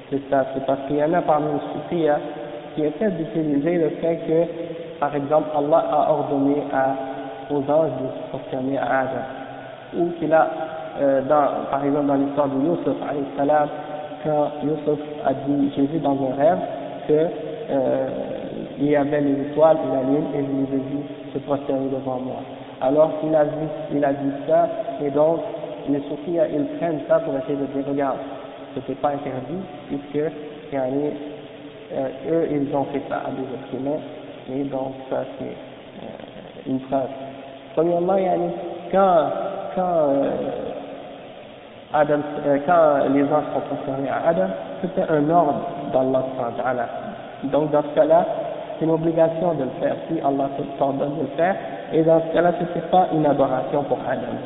c'est ça, c'est parce qu'il y en a parmi les soufis hein, qui essaient d'utiliser le fait que, par exemple, Allah a ordonné à, aux anges de prosterner à Adam, ou qu'il a, euh, dans, par exemple, dans l'histoire de salam, quand Yusuf a dit, j'ai vu dans un rêve que euh, il y avait les étoiles et la lune, et je les ai vus se prosterner devant moi. Alors il a vu, il a dit ça, et donc les soufis, ils prennent ça pour essayer de dire, regarde, c'était pas interdit, puisque euh, eux, ils ont fait ça à des êtres humains, et donc ça c'est euh, une preuve. Premièrement, quand, quand, euh, Adam, euh, quand les anges sont concernés à Adam, c'était un ordre d'Allah. Donc dans ce cas-là, c'est une obligation de le faire si Allah t'ordonne de le faire, et dans ce cas-là, ce n'était pas une adoration pour Adam.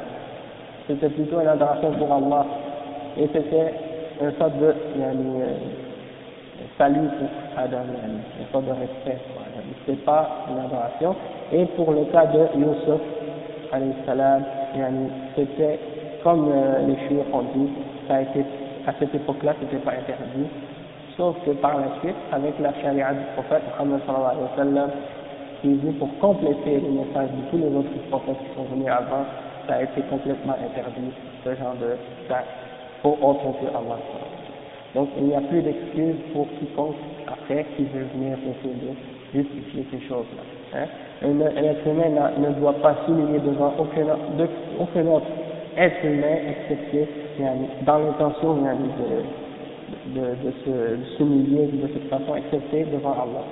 C'était plutôt une adoration pour Allah. Et c'était une sorte de yani, salut pour Adam, une sorte de respect. Ce n'est pas une adoration. Et pour le cas de Yusuf, salam, c'était comme euh, les chiens ont dit, ça a à cette époque-là, ce n'était pas interdit. Sauf que par la suite, avec la charia du prophète Muhammad sallallahu alayhi wa sallam, qui est venu pour compléter le message de tous les autres prophètes qui sont venus avant, ça a été complètement interdit, ce genre de pour autre que Allah. Donc il n'y a plus d'excuses pour quiconque après qui veut venir essayer de justifier ces choses-là. Hein. Un, être humain ne doit pas s'humilier devant aucun, autre être humain excepté dans l'intention de, de, de s'humilier de cette façon excepté devant Allah.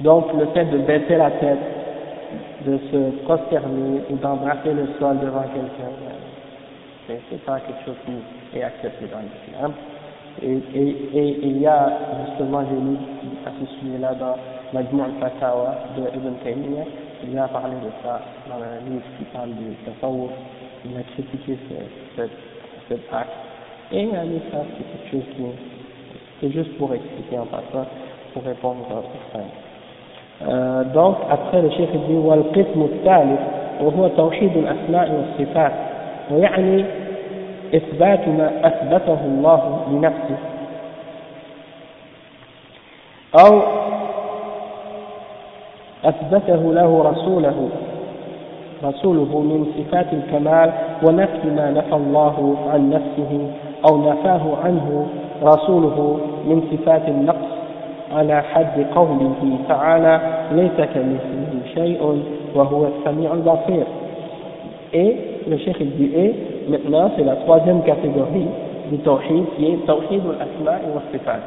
Donc le fait de baisser la tête, de se prosterner ou d'embrasser le sol devant quelqu'un, c'est pas quelque chose qui est accepté dans l'islam. Et, et, et, il y a, justement, j'ai lu à ce sujet-là dans Majmou al-Fatawa de Ibn Taymiyyah, il a parlé de ça dans un livre qui parle du tasawwuf, il a critiqué ce, cet acte. Et il a dit ça, c'est quelque chose qui, c'est juste pour expliquer en passant, pour répondre aux frères. Euh, donc, après le chef dit, والقسم الثالث وهو توحيد الأسماء والصفات ويعني إثبات ما أثبته الله لنفسه أو أثبته له رسوله. رسوله من صفات الكمال ونفي ما نفى الله عن نفسه أو نفاه عنه. رسوله من صفات النقص على حد قوله تعالى ليس كمثله شيء وهو السميع البصير اي الشيخ دي اي maintenant c'est la troisième catégorie du tawhid qui est tawhid al-asma' wa sifat.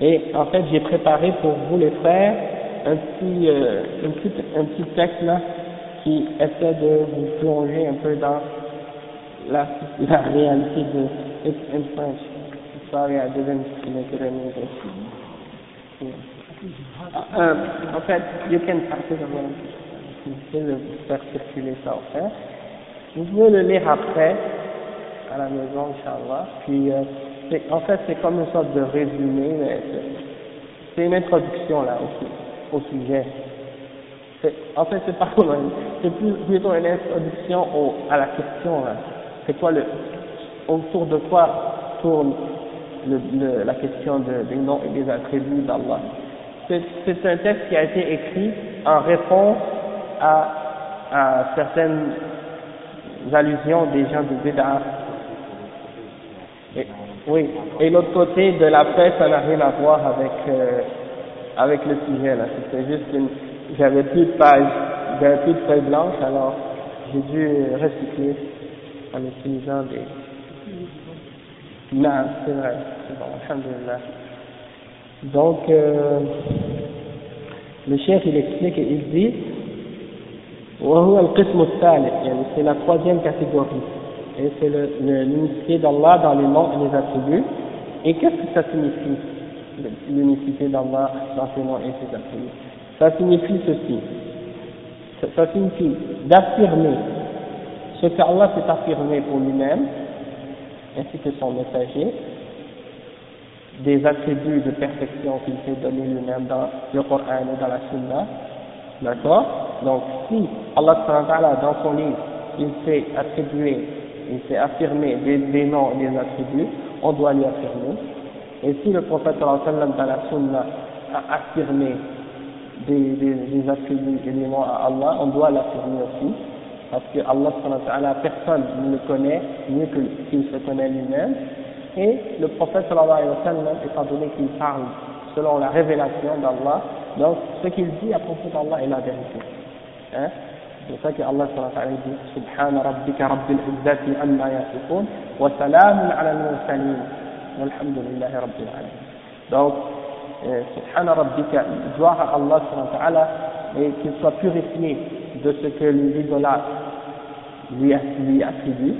Et en fait j'ai préparé pour vous les frères un petit, euh, un petit, un petit texte là qui essaie de vous plonger un peu dans la, la réalité de it's in French. Sorry, I didn't make it in English. Euh, en fait, you can partir vous pouvez le faire circuler ça au fait. Vous pouvez le lire après, à la maison, Inch'Allah. Puis, euh, en fait, c'est comme une sorte de résumé, mais c'est une introduction là au, au sujet. En fait, c'est pas c'est plus, plutôt une introduction à la question. C'est quoi le, autour de quoi tourne la question de, des noms et des attributs d'Allah. C'est un texte qui a été écrit en réponse à, certaines allusions des gens de Bid'a. oui, et l'autre côté de la paix, ça n'a rien à voir avec, euh, avec le sujet là. C'était juste une, j'avais plus de pages, j'avais plus de feuilles blanches, alors j'ai dû recycler en utilisant des. Non, c'est vrai, c'est bon, alhamdulillah. Donc, euh, le chef il explique et il dit c'est la troisième catégorie et c'est l'unicité d'Allah dans les noms et les attributs et qu'est-ce que ça signifie? L'unicité d'Allah dans ses noms et ses attributs ça signifie ceci ça signifie d'affirmer ce qu'Allah s'est affirmé pour lui-même ainsi que son messager des attributs de perfection qu'il s'est donné lui-même dans le Coran et dans la Sunna. D'accord? Donc, si Allah dans son livre, il s'est attribué, il s'est affirmé des, des, noms et des attributs, on doit lui affirmer. Et si le prophète dans la Sunna a affirmé des, des, des attributs noms à Allah, on doit l'affirmer aussi. Parce que Allah, personne ne le connaît mieux qu'il se connaît lui-même. Et le prophète sallallahu alayhi wa sallam, étant donné qu'il parle selon la révélation d'Allah, donc ce qu'il dit à propos d'Allah est la vérité. Hein? C'est ça que Allah sallallahu alayhi wa sallam dit Subhana rabbika rabbil izzati amma yasifun wa salamun ala al-mursalin walhamdulillahi rabbil alamin. Donc, euh, Subhana rabbika, gloire à Allah sallam, et qu'il soit purifié de ce que les idolâtres lui, attribuent.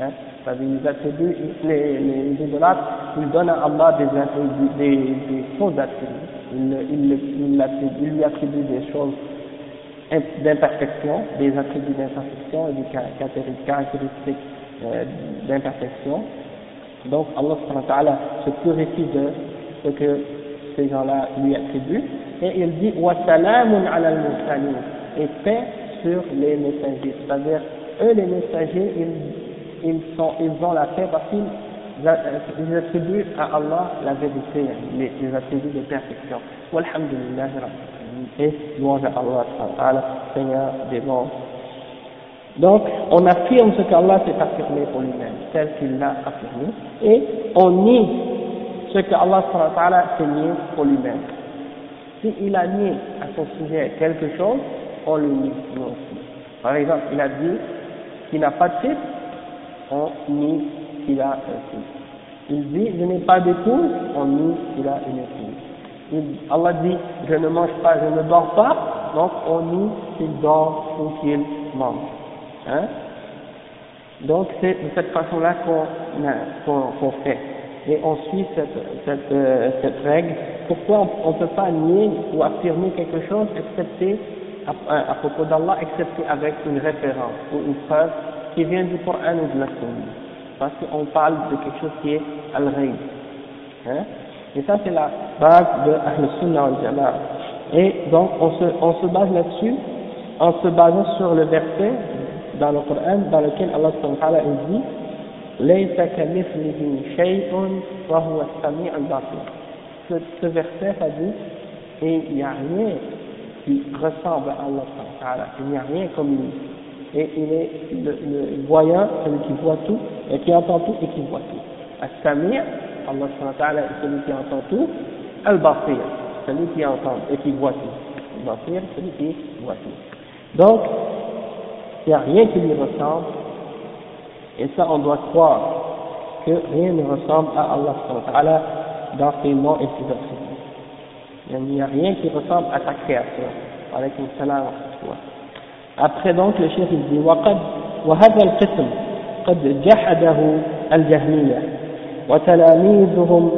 Hein? c'est-à-dire les attributs, les, les idolâtres, ils donnent à Allah des, des, des faux attributs, ils, lui attribuent des choses d'imperfection, des attributs d'imperfection et des caractéristiques euh, d'imperfection. Donc Allah se purifie de ce que ces gens-là lui attribuent et il dit wa salamun ala al et paix sur les messagers, c'est-à-dire eux les messagers ils ils ont la paix parce qu'ils attribuent à Allah la vérité, les, les attributs de perfection. Walhamdulillah, et louange à Allah, Seigneur des mondes. Donc, on affirme ce qu'Allah s'est affirmé pour lui-même, tel qu'il l'a affirmé, et on nie ce qu'Allah s'est nié pour lui-même. S'il a nié à son sujet quelque chose, on le nie nous aussi. Par exemple, il a dit qu'il n'a pas de fils, on nie qu'il a un fils. Il dit, je n'ai pas d'épouse, on nie qu'il a une épouse. Allah dit, je ne mange pas, je ne dors pas, donc on nie qu'il dort ou qu'il mange. Hein? Donc c'est de cette façon-là qu'on qu fait. et on suit cette, euh, règle, pourquoi on ne peut pas nier ou affirmer quelque chose excepté à, propos d'Allah, excepté avec une référence ou une preuve qui vient du Coran ou de la Sunna? Parce qu'on parle de quelque chose qui est al-ghayb. Hein? Et ça, c'est la base de Ahl-Sunnah al-Jama'a. Et donc, on se, on se base là-dessus en se basant sur le verset dans le Coran dans lequel Allah subhanahu wa ta'ala dit ليس كمثله شيء وهو السميع البصير ce, ce verset ça dit et il n'y a rien qui ressemble à Allah il n'y a rien comme lui et il est le, le voyant celui qui voit tout et qui entend tout et qui voit tout As-Sami' Allah est celui qui entend tout Al-Basir celui qui entend et qui voit tout Al-Basir celui qui voit tout donc il n'y a rien qui lui ressemble et ça, on doit croire que rien ne ressemble à Allah dans ses noms et ses attributs. Il n'y a rien qui ressemble à ta création. Alaykum salam Après donc, le chef il dit وقد وهذا القسم قد جحده الجهمية وتلاميذهم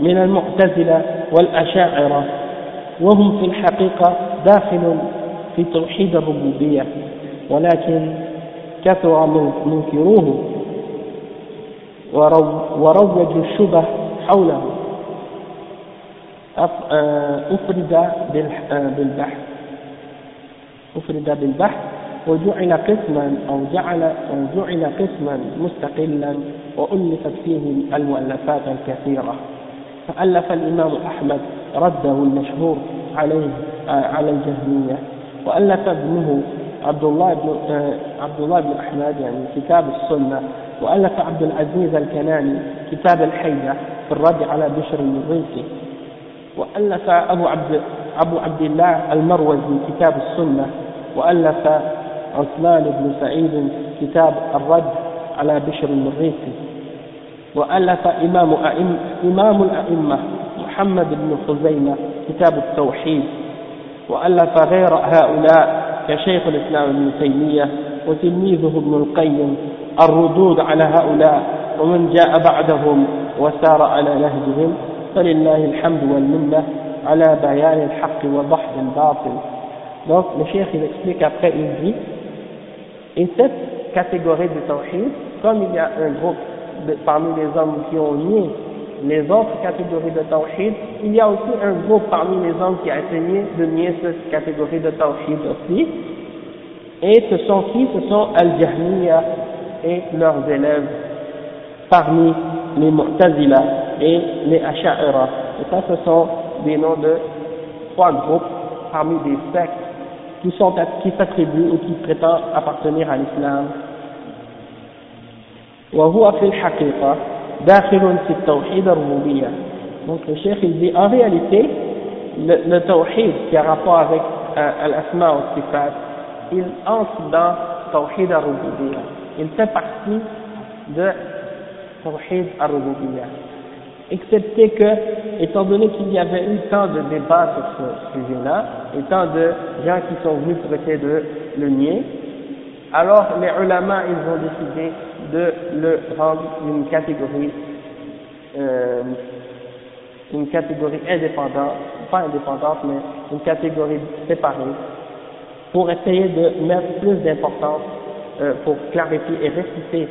من المعتزلة والأشاعرة وهم في الحقيقة داخل في توحيد الربوبية ولكن كثر منكروه وروجوا الشبه حوله. أفرد بالبحث. أفرد بالبحث وجعل قسما أو جعل أو جعل قسما مستقلا وألفت فيه المؤلفات الكثيرة. فألف الإمام أحمد رده المشهور عليه على الجهمية. وألف ابنه عبد الله بن آه، عبد الله بن أحمد يعني كتاب السنة وألف عبد العزيز الكناني كتاب الحية في الرد على بشر المريسي وألف أبو عبد أبو عبد الله المروزي كتاب السنة وألف عثمان بن سعيد كتاب الرد على بشر المريسي وألف إمام أئم إمام الأئمة محمد بن خزيمة كتاب التوحيد. وألف غير هؤلاء كشيخ الإسلام ابن تيمية وتلميذه ابن القيم الردود على هؤلاء ومن جاء بعدهم وسار على نهجهم. فلله الحمد والمنة على بيان الحق وضحك الباطل. Donc le cheikh il explique après il dit et cette catégorie de tawhid comme il y a un groupe de, parmi les hommes qui ont nié les autres catégories de tawhid, il y a aussi un groupe parmi les hommes qui a essayé de nier cette catégorie de tawhid aussi. Et ce sont qui Ce sont Al-Jahmiya et leurs élèves parmi les Mu'tazila et les Asha'ira. Et ça, ce sont des noms de trois groupes parmi des sectes qui sont qui s'attribuent ou qui prétendent appartenir à l'islam. وهو في الحقيقة داخل في التوحيد الربوبية donc le cheikh il dit en réalité le, le tawhid qui a rapport avec euh, al-asma ou sifat il entre dans tawhid al-rububiyya il fait partie de tawhid al-rububiyya excepté que étant donné qu'il y avait eu tant de débats sur ce sujet-là et tant de gens qui sont venus pour essayer de le nier alors les ulama ils ont décidé de le rendre une catégorie euh, une catégorie indépendante, pas indépendante, mais une catégorie séparée, pour essayer de mettre plus d'importance, euh, pour clarifier et réciter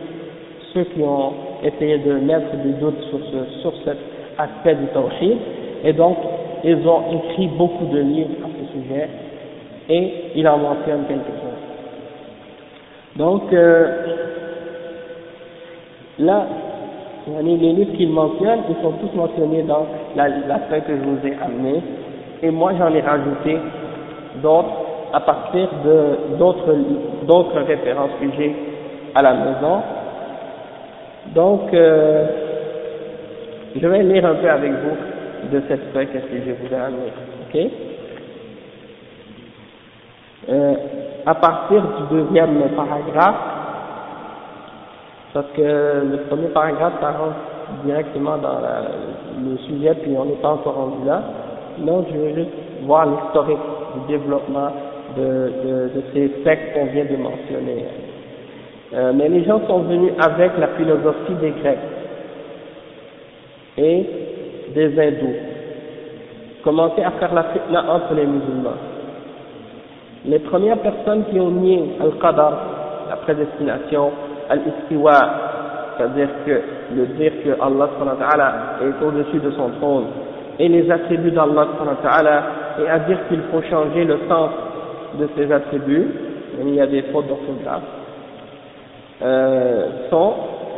ceux qui ont essayé de mettre des doutes sur, sur cet aspect du tawhid. Et donc, ils ont écrit beaucoup de livres à ce sujet, et il en mentionne quelques-uns. Donc, euh, Là, les livres qu'il mentionne, ils sont tous mentionnés dans l'aspect que je vous ai amené, et moi j'en ai rajouté d'autres à partir de d'autres références que j'ai à la maison. Donc, euh, je vais lire un peu avec vous de cette feuille que je vous ai amené, ok? Euh, À partir du deuxième paragraphe, parce que le premier paragraphe, ça rentre directement dans le sujet, puis on n'est pas encore rendu là. Donc, je veux juste voir l'historique du développement de, de, de ces sectes qu'on vient de mentionner. Euh, mais les gens sont venus avec la philosophie des Grecs. et des hindous commençaient à faire la fitna entre les musulmans. Les premières personnes qui ont nié Al-Qadar, la prédestination, Al-Istiwa, c'est-à-dire que le dire que Allah est au-dessus de son trône, et les attributs d'Allah et à dire qu'il faut changer le sens de ces attributs, il y a des fautes d'orthographe, euh, sont,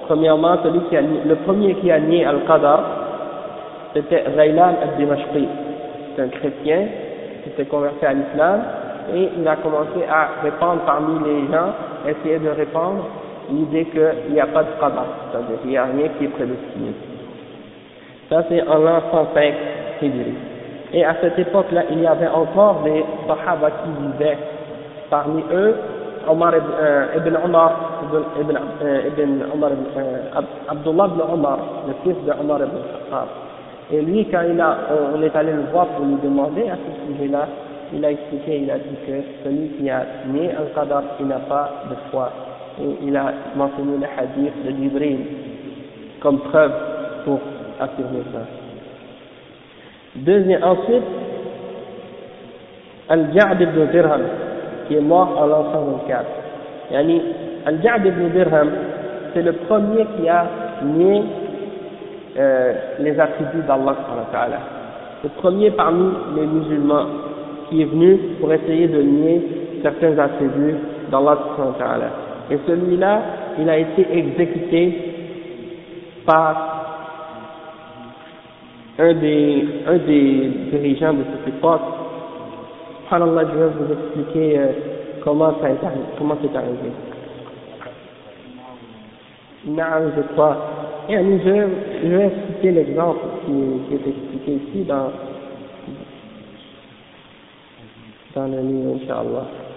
premièrement, celui qui le premier qui a nié Al-Qadar, c'était Raylan al-Dimashqi, c'est un chrétien qui s'est converti à l'islam, et il a commencé à répandre parmi les gens, essayer de répandre l'idée qu'il n'y a pas de qadar, c'est-à-dire qu'il n'y a rien qui est prédestiné. Ça c'est en l'an 105 Hijri. Et à cette époque-là, il y avait encore des Sahaba qui vivaient. Parmi eux, Omar ibn, euh, Omar, ibn, euh, euh, Abdullah ibn Omar, le fils de Omar ibn Khattab. Et lui, quand il a, on est allé le voir pour lui demander à ce sujet-là, il a expliqué, il a dit que celui qui a né un qadar, il n'a pas de foi. Et il a mentionné le hadith de Jibril comme preuve pour affirmer ça. Deuxième, ensuite, Al-Ja'd ibn Dirham, qui est mort en l'an 124. Yani, Al-Ja'd ibn Dirham, c'est le premier qui a nié euh, les attributs d'Allah. Le premier parmi les musulmans qui est venu pour essayer de nier certains attributs d'Allah. Et celui-là, il a été exécuté par un des, dirigeants de cette époque. Subhanallah, je vais vous expliquer euh, comment ça est arrivé, comment c'est arrivé. Non, je crois. Et je, je vais citer l'exemple qui, qui est expliqué ici dans, dans le livre, Inch'Allah.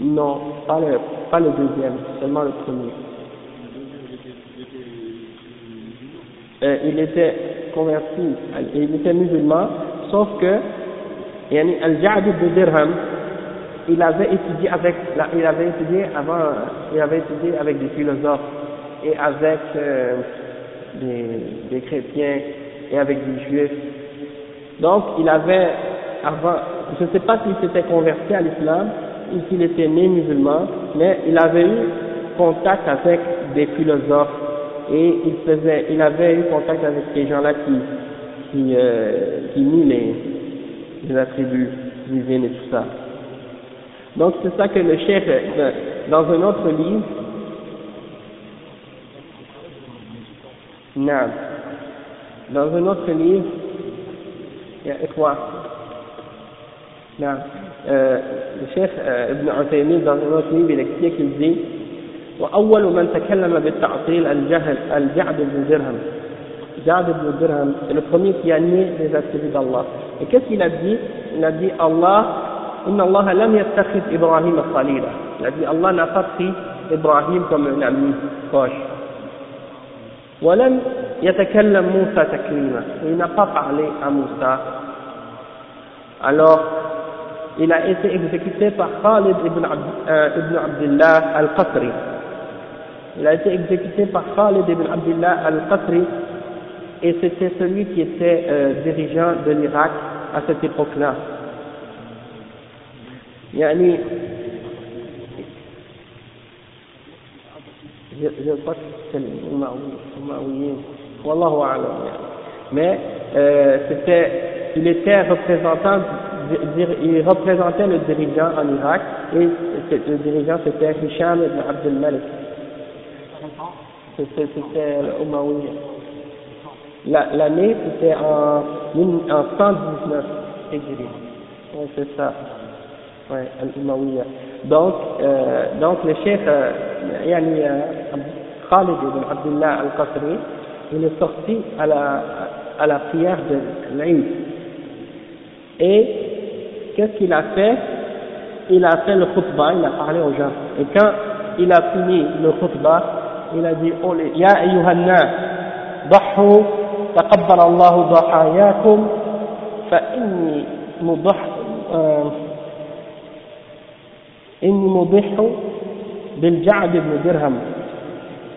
Non, pas le, pas le deuxième, seulement le premier. Euh, il était converti, il était musulman, sauf que Al-Ja'd ibn Dirham, il avait étudié avec, il avait étudié avant, il avait étudié avec des philosophes et avec euh, des, des chrétiens et avec des juifs. Donc il avait avant, je ne sais pas s'il s'était converti à l'islam ou s'il était né musulman, mais il avait eu contact avec des philosophes et il faisait, il avait eu contact avec ces gens-là qui, qui, euh, qui nient les, attributs divins et tout ça. Donc c'est ça que le chef, euh, dans un autre livre, non, dans un autre livre, يا إخوة. نعم. آه، الشيخ آه، ابن عثيمين ذا الوثمين بلكتيك الزين وأول من تكلم بالتعطيل الجهل الجعد بن درهم. جعد بن درهم الكومي يعني إذا لذاتي الله كيف نبي نبي الله إن الله لم يتخذ إبراهيم خليلا. نبي الله نفق إبراهيم كم نعمي خوش ولم يتكلم موسى تكليما il n'a pas parlé à Moussa alors il a été exécuté par Khalid ibn, Abd, euh, ibn Abdullah al-Qasri. Il a été exécuté par Khalid ibn Abdullah al-Qasri et c'était celui qui était euh, dirigeant de l'Irak à cette époque-là. Yani, je, je crois que c'est l'Umawiyin, Wallahu a'lam. Mais euh, c'était, il était représentant il représentait le dirigeant en Irak et le dirigeant c'était Hisham ibn Abdel Malik. C'était l'Umawi. L'année c'était en, en 119 Hijri. Ouais, c'est ça. Ouais, l'Umawiya. Donc, euh, donc le chef euh, yani, euh, Khalid ibn Abdullah al-Qasri, il est sorti à la, à la prière de l'Aïd. Et qu'est-ce qu'il a fait Il a fait le khutbah, il a parlé aux gens. Et quand il a fini le khutbah, il a dit oh, Ya ayyuhannas, ضحوا تقبل الله ضحاياكم فإني مضح آه إني مضح بالجعد بن درهم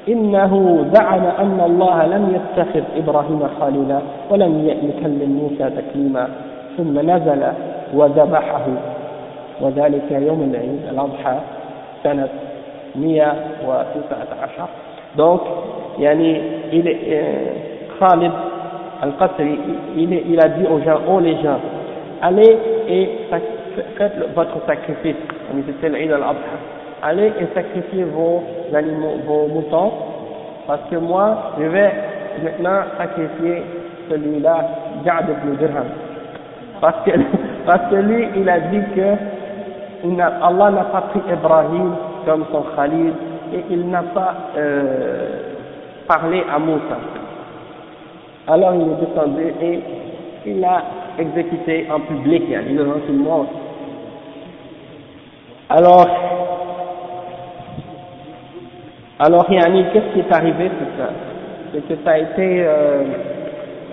إنه زعم أن الله لم يتخذ إبراهيم خالدا ولم يكلم موسى تكليما ثم نزل وذبحه وذلك يوم العيد الأضحى سنة 119 دونك يعني خالد القسري il, euh, il a dit aux gens, oh les gens, allez et faites votre sacrifice. C'était l'Aïd al-Abha. Allez et sacrifiez vos animaux vos moutons parce que moi je vais maintenant sacrifier celui-là Ja'd ibn Dirham parce que parce que lui il a dit que Allah n'a pas pris Ibrahim comme son Khalid et il n'a pas euh, parlé à Moussa. Alors il est descendu et il a exécuté en public, il devant tout monde. Alors, alors Yani, qu'est-ce qui est arrivé c'est ça? C'est que ça a été, euh,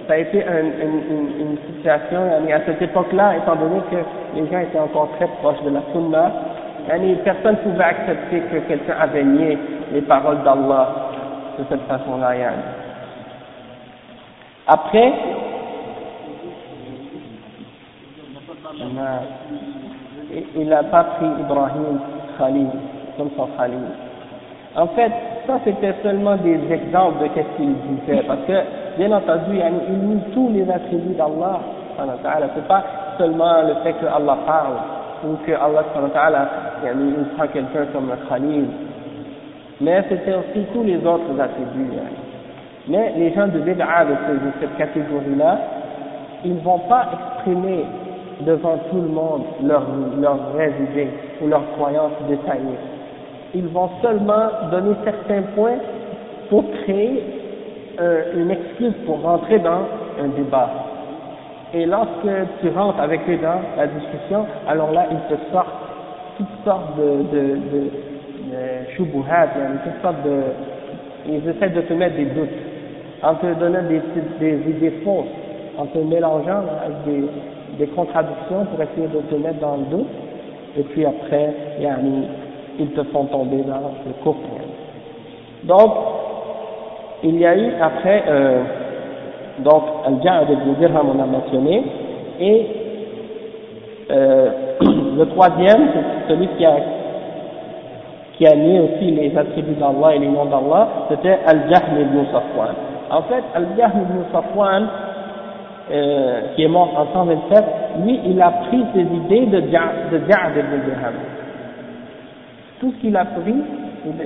ça a été une, une, situation, yani, à cette époque-là, étant donné que les gens étaient encore très proches de la Sunna, yani, personne ne pouvait accepter que quelqu'un avait nié les paroles d'Allah de cette façon-là. Yani. Après, il n'a pas pris Ibrahim Khalil comme son Khalil. En fait, ça c'était seulement des exemples de ce qu'il disait, parce que bien entendu, il nie tous les attributs d'Allah. C'est pas seulement le fait que Allah parle ou que Allah il prend quelqu'un comme un Khalil, mais c'était aussi tous les autres attributs. Mais les gens de Bid'a de cette catégorie-là, ils ne vont pas exprimer devant tout le monde leurs leur vraies idées ou leurs croyances détaillées. Ils vont seulement donner certains points pour créer euh, une excuse pour rentrer dans un débat. Et lorsque tu rentres avec eux dans la discussion, alors là, ils te sortent toutes sortes de, de, toutes sortes de, ils essaient de te mettre des doutes, en te donnant des, idées fausses, en te mélangeant avec des, des contradictions pour essayer de te mettre dans le doute, et puis après, ils te font tomber dans le couple. Donc, il y a eu après, euh, donc, Al-Ja'ad ibn Dirham, on a mentionné, et euh, le troisième, celui qui a, qui a mis aussi les attributs d'Allah et les noms d'Allah, c'était Al-Jahm ibn Safwan. En fait, Al-Jahm ibn Safwan, euh, qui est mort en 127, lui, il a pris ses idées de Ja'ad ibn Dirham. Tout ce qu'il a pris,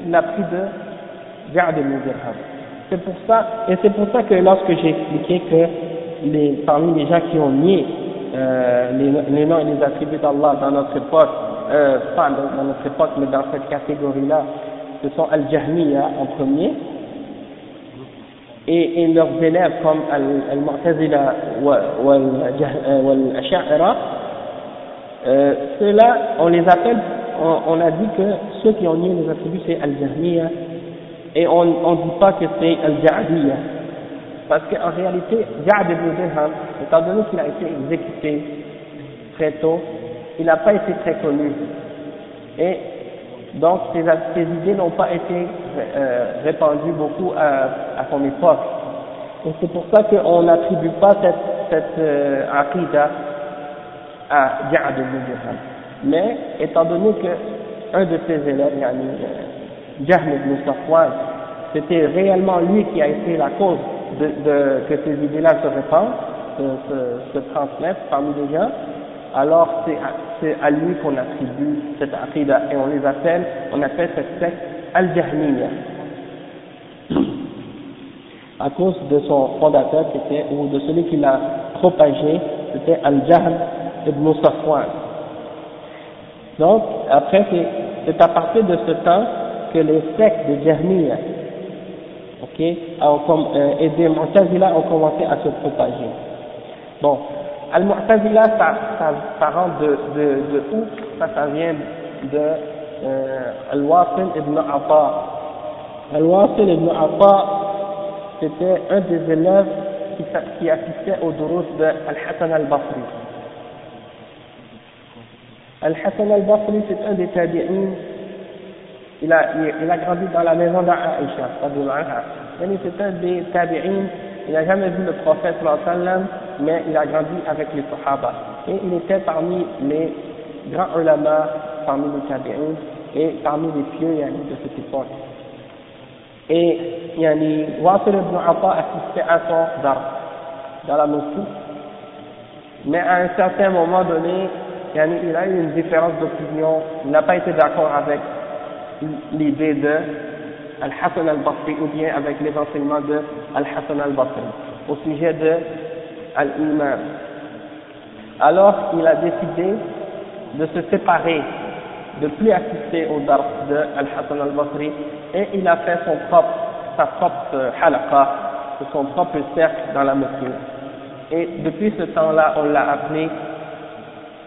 il l'a pris de Ja'ad ibn Dirham. C'est pour ça, et c'est pour ça que lorsque j'ai expliqué que les, parmi les gens qui ont nié euh, les, les, noms et les attributs d'Allah dans notre époque, euh, pas dans, notre époque, mais dans cette catégorie-là, ce sont Al-Jahmiya en premier, et, et leurs élèves comme Al-Mu'tazila ou Al-Asha'ira, euh, ceux-là, on les appelle, on, a dit que ceux qui ont nié les attributs, c'est Al-Jahmiya, et on ne dit pas que c'est Al-Ja'adiyya. Parce qu'en réalité, Ja'ad ibn Dirham, étant donné qu'il a été exécuté très tôt, il n'a pas été très connu. Et donc, ses, idées n'ont pas été euh, répandues beaucoup à, son époque. Et c'est pour ça qu'on n'attribue pas cette, cette euh, à Ja'ad ibn Dirham. Mais, étant donné que un de ses élèves, yani, euh, Jahm ibn Safwan, c'était réellement lui qui a été la cause de, de que ces idées-là se répandent, se, se, se, transmettent parmi les gens, alors c'est à, lui qu'on attribue cette aqidah et on les appelle, on appelle cette secte al-Jahmiya à cause de son fondateur qui était, ou de celui qui l'a propagé, c'était Al-Jahl ibn Safwan. Donc, après, c'est à partir de ce temps que les sectes de Jahmiya ok, euh, et des Mu'tazila ont commencé à se propager. Bon, Al-Mu'tazila, ça, ça, ça rentre de, de, de où? Ça, ça vient de euh, Al-Wasil ibn Atta. Al-Wasil ibn Atta, c'était un des élèves qui, qui assistait au durus de Al-Hassan al-Basri. Al-Hassan al-Basri, c'est un des tabi'in, il a, il, a grandi dans la maison d'Aïcha, c'est un des tabi'in, il n'a jamais vu le prophète mais il a grandi avec les sahaba. Et il était parmi les grands ulama, parmi les tabi'in, et parmi les pieux de cette époque. Et yani, Wasil ibn Atta assistait à son dar dans la mosquée. Mais à un certain moment donné, il a eu une différence d'opinion, il n'a pas été d'accord avec l'idée de Al-Hassan al-Basri ou bien avec les enseignements de Al-Hassan al-Basri au sujet de Al-Imam. Alors il a décidé de se séparer de plus assister au dars de Al-Hassan al-Basri et il a fait son propre, sa propre halaqa, son propre cercle dans la mosquée. Et depuis ce temps-là, on l'a appelé,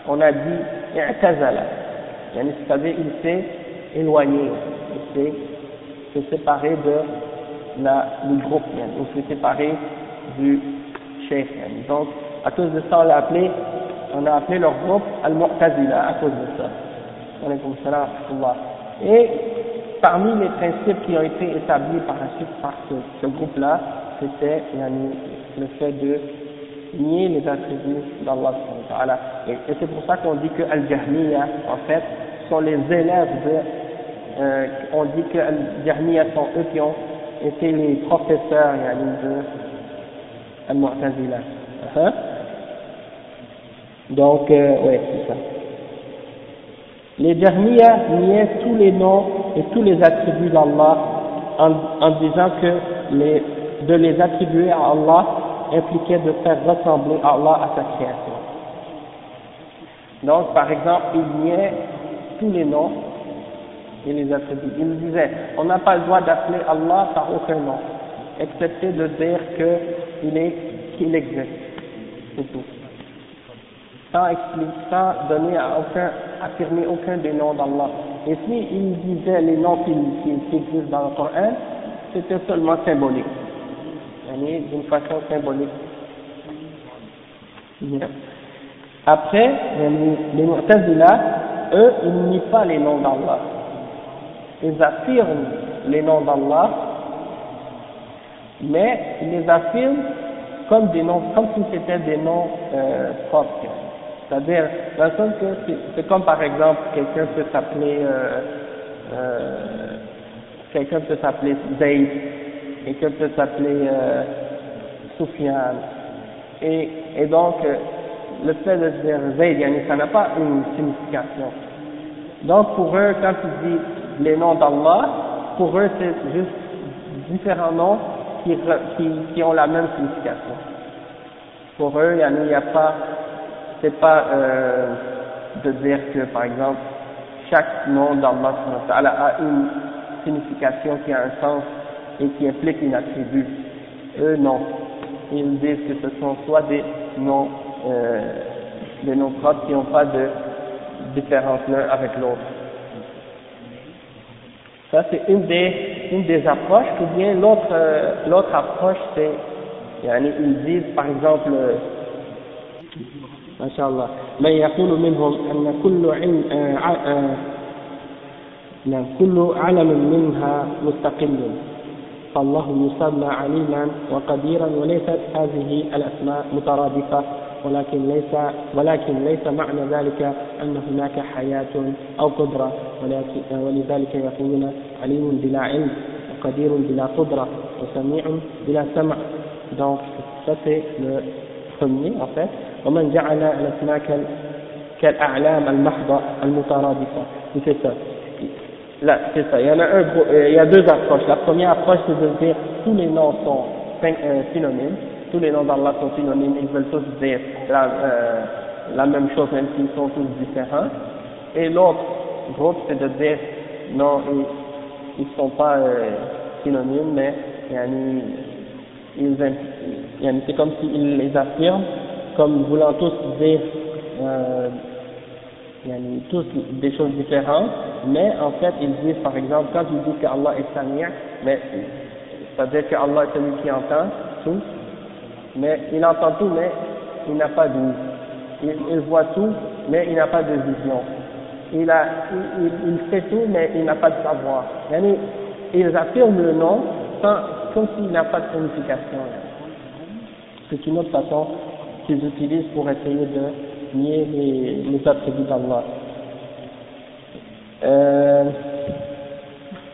on a dit i'tazala, c'est-à-dire il s'est éloigné, il s'est séparé de la, du groupe, il s'est séparé du chef. Donc, à cause de ça, on l'a appelé, on a appelé leur groupe Al-Mu'tazila à cause de ça. Et parmi les principes qui ont été établis par suite par ce, groupe-là, c'était le fait de nier les attributs d'Allah. Et, c'est pour ça qu'on dit que Al-Jahmiya, en fait, sont les élèves de. Euh, on dit que Al-Jahmiya sont eux qui ont été les professeurs de Al-Mu'tazila. Hein? Donc, euh, ouais, c'est ça. Les Jahmiya niaient tous les noms et tous les attributs d'Allah en, disant que de les attribuer à Allah impliquait de faire ressembler Allah à sa création. Donc, par exemple, ils niaient tous les noms et les attributs. Ils disaient, on n'a pas le droit d'appeler Allah par aucun nom, excepté de dire qu'il qu'il existe. C'est tout sans expliquer, sans donner à aucun, affirmer aucun des noms d'Allah. Et si il disait les noms qui, qui, existent dans le Coran, c'était seulement symbolique. D'une façon symbolique. Après, les Mu'tazila, eux, ils nient pas les noms d'Allah. Ils affirment les noms d'Allah, mais ils les affirment comme des noms, comme si c'était des noms euh, propres. C'est-à-dire, c'est comme par exemple, quelqu'un peut s'appeler, euh, euh, quelqu'un peut s'appeler Zayd, quelqu'un peut s'appeler euh, Soufiane. Et, et donc, euh, le fait de dire Zayd, ça n'a pas une signification. Donc, pour eux, quand ils disent les noms d'Allah, pour eux, c'est juste différents noms qui, qui, qui ont la même signification. Pour eux, il n'y a pas c'est pas euh, de dire que, par exemple, chaque nom d'Allah a une signification qui a un sens et qui implique une attribut. Eux, non. Ils disent que ce sont soit des noms, euh, des noms propres qui n'ont pas de différence l'un avec l'autre. Ça, c'est une des, une des approches, ou bien l'autre, euh, l'autre approche, c'est, ils disent, par exemple, ما شاء الله من يقول منهم أن كل علم نعم كل علم منها مستقل فالله يسمى عليما وقديرا وليست هذه الأسماء مترادفة ولكن ليس ولكن ليس معنى ذلك أن هناك حياة أو قدرة ولذلك يقولون عليم بلا علم وقدير بلا قدرة وسميع بلا سمع. Donc ça c'est ومن جعل الأسماء كالأعلام المحضة المترادفة. Ça. Là c'est ça. Il y en a un il y a deux approches. La première approche c'est de dire tous les noms sont euh, synonymes. Tous les noms d'Allah sont synonymes. Ils veulent tous dire la, euh, la même chose même s'ils sont tous différents. Et l'autre groupe c'est de dire non ils ne sont pas euh, synonymes mais ils, c'est comme s'ils les affirment comme voulant tous dire euh, tous des choses différentes, mais en fait ils disent par exemple quand ils disent qu'Allah est Samir, mais c'est-à-dire qu'Allah est celui qui entend tout, mais il entend tout, mais il n'a pas de il, voit tout, mais il n'a pas de vision. Il, a, fait tout, mais il n'a pas de savoir. Yani, ils affirment le nom sans, comme s'il n'a pas de signification. C'est une autre façon qu'ils utilisent pour essayer de nier les, les attributs d'Allah. Euh,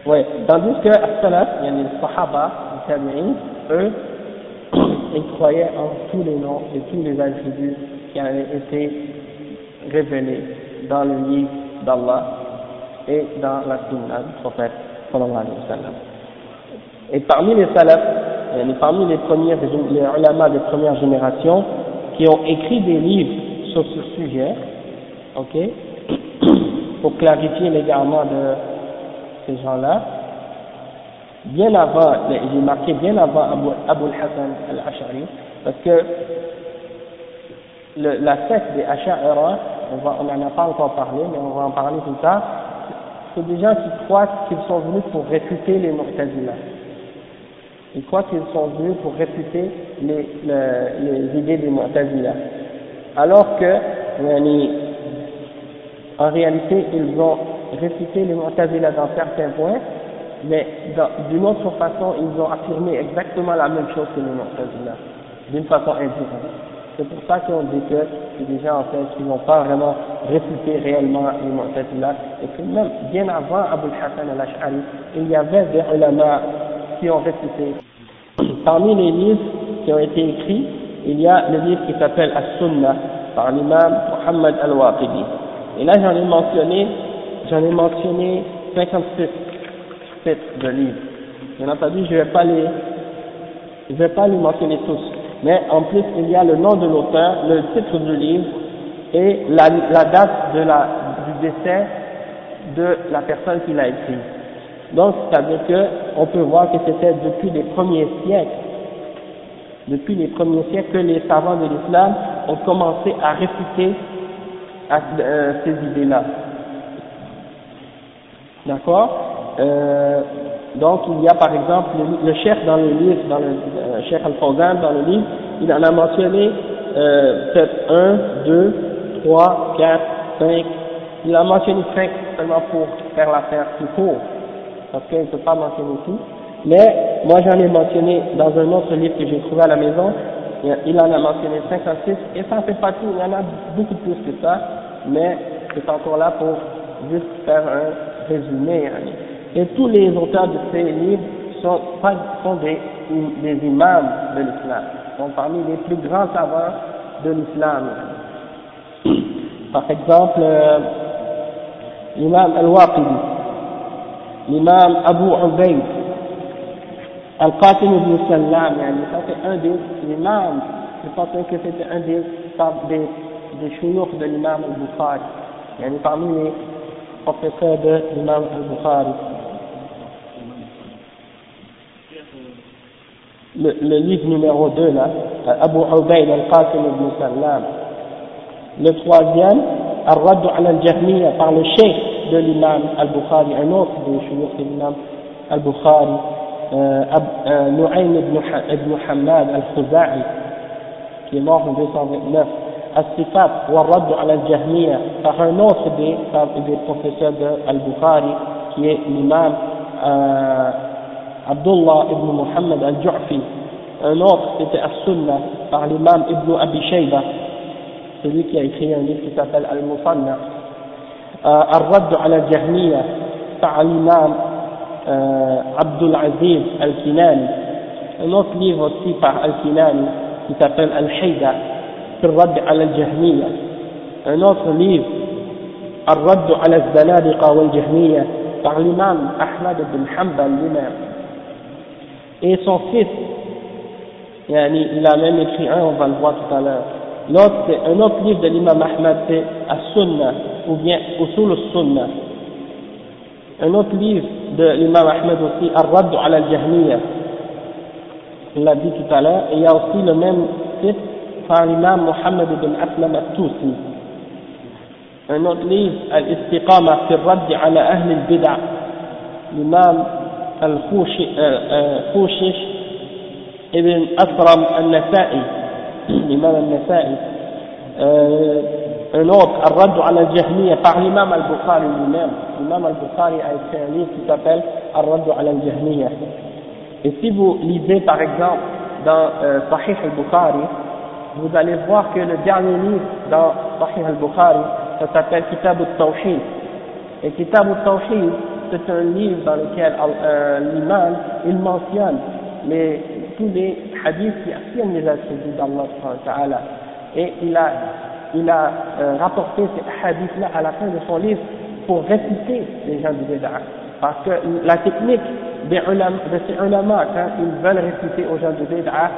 ouais, tandis que As-Salaf, il y a les Sahaba, les Tabi'in, eux, ils croyaient en tous les noms et tous les attributs qui avaient été révélés dans le livre d'Allah et dans la sunna du prophète sallallahu alayhi wa. Et parmi les salafs, parmi les premiers, les ulama des premières générations, qui ont écrit des livres sur ce sujet, ok, pour clarifier l'égarement de ces gens-là, bien avant, j'ai marqué bien avant Abu, al-Hassan al-Ash'ari, parce que la secte des Ash'ara, on n'en a pas encore parlé, mais on va en parler plus tard, c'est des gens qui croient qu'ils sont venus pour réfuter les Mu'tazila. Ils croient qu'ils sont venus pour réfuter les idées des Mu'tazila. Alors que, en réalité, ils ont réfuté les Mu'tazila dans certains points, mais d'une autre façon, ils ont affirmé exactement la même chose que les Mu'tazila, d'une façon indirecte. C'est pour ça qu'on dit que c'est des gens en fait qui n'ont pas vraiment réfuté réellement les Mu'tazila, et que même bien avant Abu Hassan al-Ash'ari, il y avait des ulama qui ont réfuté. Parmi les livres qui ont été écrits, il y a le livre qui s'appelle As-Sunnah par l'imam Muhammad al-Waqidi. Et là j'en ai mentionné, j'en ai mentionné 56 titres de livres. Bien entendu, je ne vais pas les, je vais pas les mentionner tous. Mais en plus, il y a le nom de l'auteur, le titre du livre et la, la date de la, du décès de la personne qui l'a écrit. Donc, c'est-à-dire qu'on peut voir que c'était depuis les premiers siècles, depuis les premiers siècles que les savants de l'islam ont commencé à réfuter euh, ces idées-là. D'accord? Euh, Donc, il y a par exemple le, le chef dans le livre, dans le euh, chef Al-Fawzan dans le livre, il en a mentionné euh, peut-être 1, 2, 3, 4, 5, il a mentionné 5 seulement pour faire l'affaire plus court parce qu'il ne peut pas mentionner tout. Mais moi j'en ai mentionné dans un autre livre que j'ai trouvé à la maison, il en a mentionné 56 et ça fait pas tout, il y en a beaucoup plus que ça, mais c'est encore là pour juste faire un résumé. Hein. Et tous les auteurs de ces livres sont, sont des, des imams de l'islam, sont parmi les plus grands savants de l'islam. Par exemple, euh, l'imam al-Waqidi, l'imam Abu Ubayd, Al-Qasim ibn Sallam, ça c'est un des imams, je pense que c'était un des, des, de l'imam al-Bukhari, yani parmi les professeurs de l'imam al-Bukhari. Le, le, livre numéro 2 là, Abu Ubayd al-Qasim ibn Sallam. Le troisième, Al-Radd al-Jahmiya par le cheikh de l'imam al-Bukhari, un autre des chouyours de l'imam al-Bukhari, euh, euh, Nu'aym ibn, Hamad al-Khuza'i, qui est mort en 229, As-Sifat wa Radd al-Jahmiya par un autre des, des professeurs de al-Bukhari, qui est l'imam euh, Abdullah ibn Muhammad al-Ju'fi, un autre c'était As-Sunnah par l'imam Ibn Abi Shayba, celui qui a écrit un livre qui s'appelle Al-Musanna, euh, Al-Radd al-Jahmiya par l'imam euh, Abdul Aziz Al-Kinani, un autre livre aussi par Al-Kinani qui s'appelle Al-Hayda, Al-Radd al-Jahmiya, un autre livre Al-Radd al-Zanadiqa wal-Jahmiya par l'imam Ahmad ibn Hanbal lui-même. Et son fils, il a même écrit un, on va le voir tout à l'heure. L'autre, un autre livre de l'imam Ahmad, c'est As-Sunnah, ou bien Usul al-Sunnah. Un autre livre de l'imam Ahmed aussi, Ar-Radd al-Jahmiya. On l'a dit tout à l'heure. Et il y a aussi le même titre par l'imam Muhammad ibn Aslam al-Tusi. Un autre livre, Al-Istiqama fi Radd ala Ahl al-Bid'a. L'imam al-Khushish, Ibn Asram al-Nasa'i, l'imam al-Nasa'i, euh, un autre, Ar-Radd al-Jahmiya, par l'imam al-Bukhari lui-même. L'imam al-Bukhari a écrit un livre qui s'appelle Ar-Radd al-Jahmiya. Et si vous lisez par exemple dans euh, Sahih al-Bukhari, vous allez voir que le dernier livre dans Sahih al-Bukhari, ça s'appelle Kitab al-Tawhid. Et Kitab al-Tawhid, c'est un livre dans lequel euh, l'imam, il mentionne tous les hadiths qui affirment les attributs d'Allah et il a, il a euh, rapporté ces hadiths-là à la fin de son livre pour réciter les gens du Béd'a. Parce que la technique des ulama, de ces ulama, quand ils veulent réciter aux gens du Béd'a,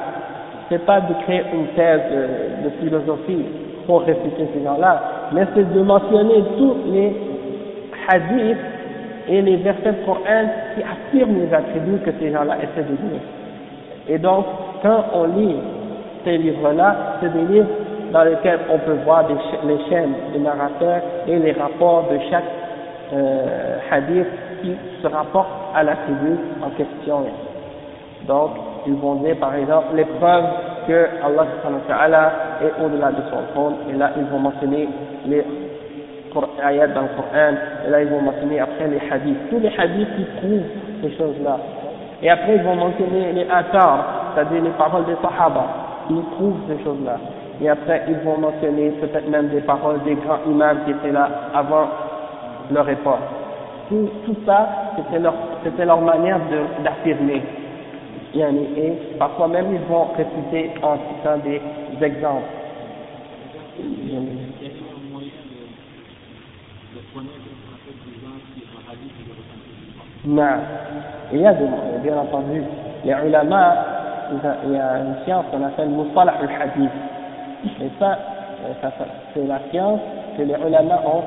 c'est pas de créer une thèse de, de philosophie pour réciter ces gens-là, mais c'est de mentionner tous les hadiths et les versets du Coran qui affirment les attributs que ces gens-là essaient de dire. Et donc, quand on lit ces livres-là, c'est des livres dans lesquels on peut voir les chaînes des narrateurs et les rapports de chaque euh, hadith qui se rapporte à l'attribut en question. Donc, ils vont dire par exemple les preuves que Allah est au-delà de son trône, et là ils vont mentionner les ayats dans le Coran, et là ils vont mentionner après les hadiths, tous les hadiths qui prouvent ces choses-là. Et après ils vont mentionner les athars, c'est-à-dire les paroles des sahaba, qui prouvent ces choses-là. Et après ils vont mentionner peut-être même des paroles des grands imams qui étaient là avant leur époque. Tout, tout ça, c'était leur, c'était leur manière d'affirmer. Et parfois même ils vont réciter en citant des exemples. Non. Il y a des, bien entendu, les ulama, il y a une science qu'on appelle Musalah al-Hadith. Et ça, ça c'est la science que les ulama ont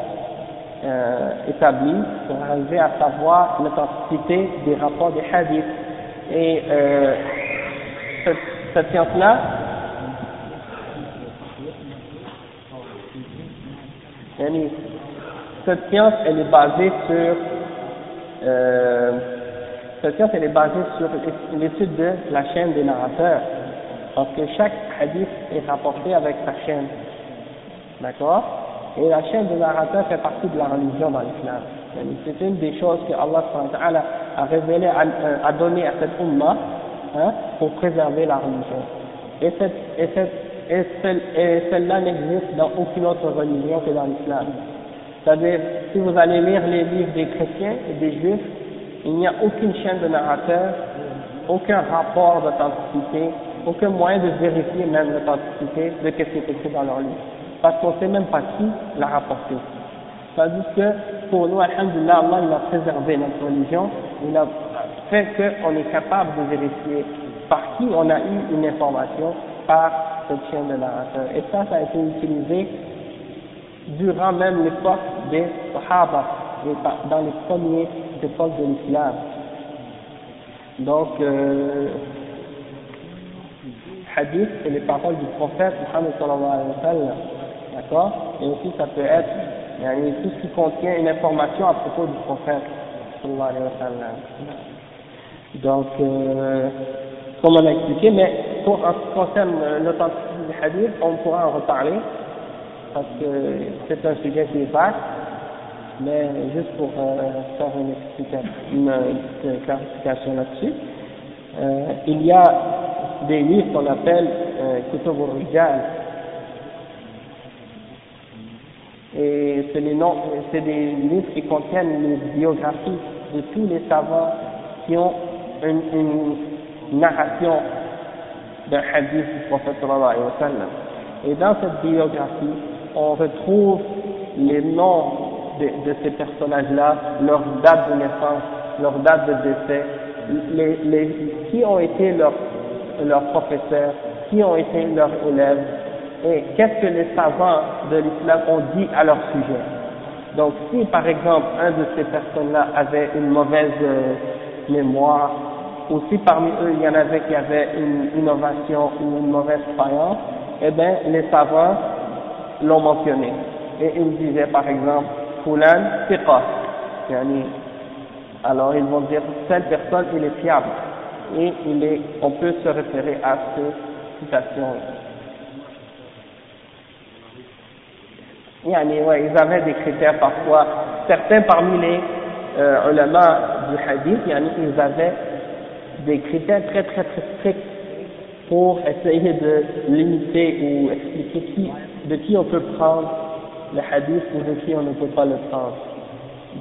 euh, établie pour arriver à savoir l'authenticité des rapports des hadiths. Et euh, cette, cette science-là, cette science, elle est basée sur euh, cette science, elle est basée sur l'étude de la chaîne des narrateurs, parce que chaque hadith est rapporté avec sa chaîne, d'accord? Et la chaîne des narrateurs fait partie de la religion dans l'islam. C'est une des choses que Allah a révélé, a, donné à cette umma hein, pour préserver la religion. Et, cette, et celle-là n'existe dans aucune autre religion que dans l'islam. C'est-à-dire, si vous allez lire les livres des chrétiens et des juifs, il n'y a aucune chaîne de narrateur, aucun rapport d'authenticité, aucun moyen de vérifier même l'authenticité de ce qui est écrit dans leur livre. Parce qu'on ne sait même pas qui l'a rapporté. C'est-à-dire que pour nous, Alhamdulillah, Allah il a préservé notre religion, il a fait qu'on est capable de vérifier par qui on a eu une information par cette chaîne de narrateur. Et ça, ça a été utilisé durant même l'époque des Sahaba, dans les premières époques de l'islam. Donc, euh, hadith, c'est les paroles du prophète Muhammad sallallahu alayhi wa d'accord? Et aussi, ça peut être tout ce qui contient une information à propos du prophète sallallahu alayhi wa sallam. Donc, euh, comme on a expliqué, mais pour en ce qui concerne l'authenticité du hadith, on pourra en reparler parce que c'est un sujet qui est vaste, mais juste pour euh, faire une, explication, une, une clarification là-dessus, euh, il y a des livres qu'on appelle euh, Kutub Rijal, et c'est des livres qui contiennent les biographies de tous les savants qui ont une, narration d'un hadith du prophète. Et dans cette biographie, on retrouve les noms de, ces personnages-là, leur date de naissance, leur date de décès, les, qui ont été leurs leur professeurs, qui ont été leurs élèves, et qu'est-ce que les savants de l'islam ont dit à leur sujet. Donc si par exemple un de ces personnes-là avait une mauvaise euh, mémoire, ou si parmi eux il y en avait qui avaient une innovation ou une mauvaise croyance, eh bien les savants l'ont mentionné. Et ils disaient par exemple, Fulan Fiqa. Alors ils vont dire, telle personne il est fiable. Et on peut se référer à ces citations. ouais, ils avaient des critères parfois. Certains parmi les euh, du hadith, ils avaient des critères très très très stricts pour essayer de limiter ou expliquer de qui on peut prendre le hadith ou de qui on ne peut pas le prendre.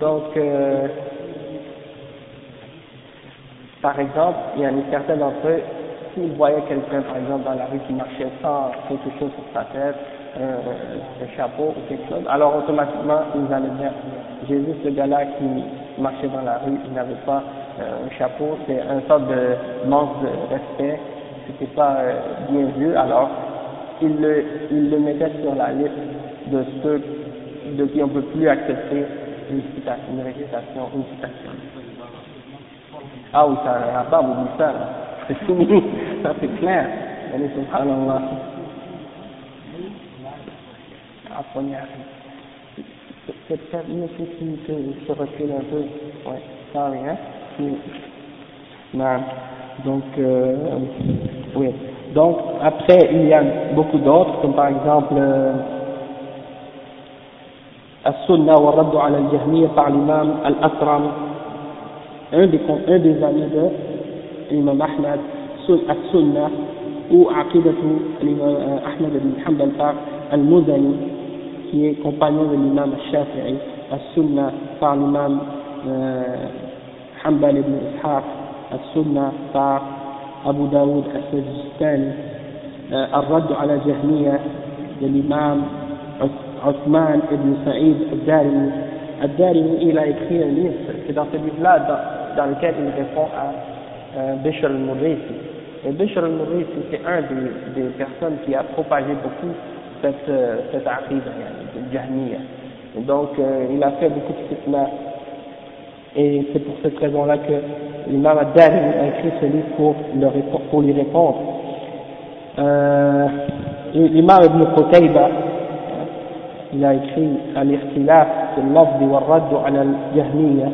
Donc, euh, par exemple, il y en a certains d'entre eux, s'ils voyaient quelqu'un, par exemple, dans la rue qui marchait sans quelque chose sur sa tête, un chapeau ou quelque chose, alors automatiquement, ils allaient dire, vu ce gars-là qui marchait dans la rue, il n'avait pas euh, un chapeau, c'est un sorte de manque de respect, c'était pas euh, bien vu, alors ils le, ils le mettaient sur la liste de ceux de qui on ne peut plus accepter une citation, une récitation, une citation. Ah oui, ça n'a pas oublié ça, c'est fini, ça c'est clair. Allez, subhanallah. عفوا يا أخي cette minute qui se recule un peu ouais sorry hein non. donc euh, oui donc après il y a beaucoup d'autres comme par exemple euh, السنة والرد على الجهمية par l'imam Al-Asram un des, un des amis de l'imam Ahmad السنة ou عقيدة الإمام أحمد بن حنبل par Al-Muzani qui est compagnon de l'imam Shafi'i, As-Sunnah par l'imam euh, Hanbal ibn Ishaq, As-Sunnah par Abu Daoud As-Sajistani, euh, Al-Radd ala Jahmiya de l'imam Othman ibn Saïd Al-Darimi. Al-Darimi, il a écrit un livre, c'est dans ce livre-là dans lequel il répond à euh, Bishr al-Murrisi. Et Bishr al-Murrisi, c'est un des, personnes qui a propagé beaucoup cette, euh, cette yani, Donc, euh, il a fait beaucoup de fitna. Et c'est pour cette raison-là que l'imam Adari a écrit ce livre pour, lui répondre. Euh, l'imam Ibn Qutayba, il a écrit à l'ikhtilaf, c'est l'afdi wa raddu ala al-jahmiya.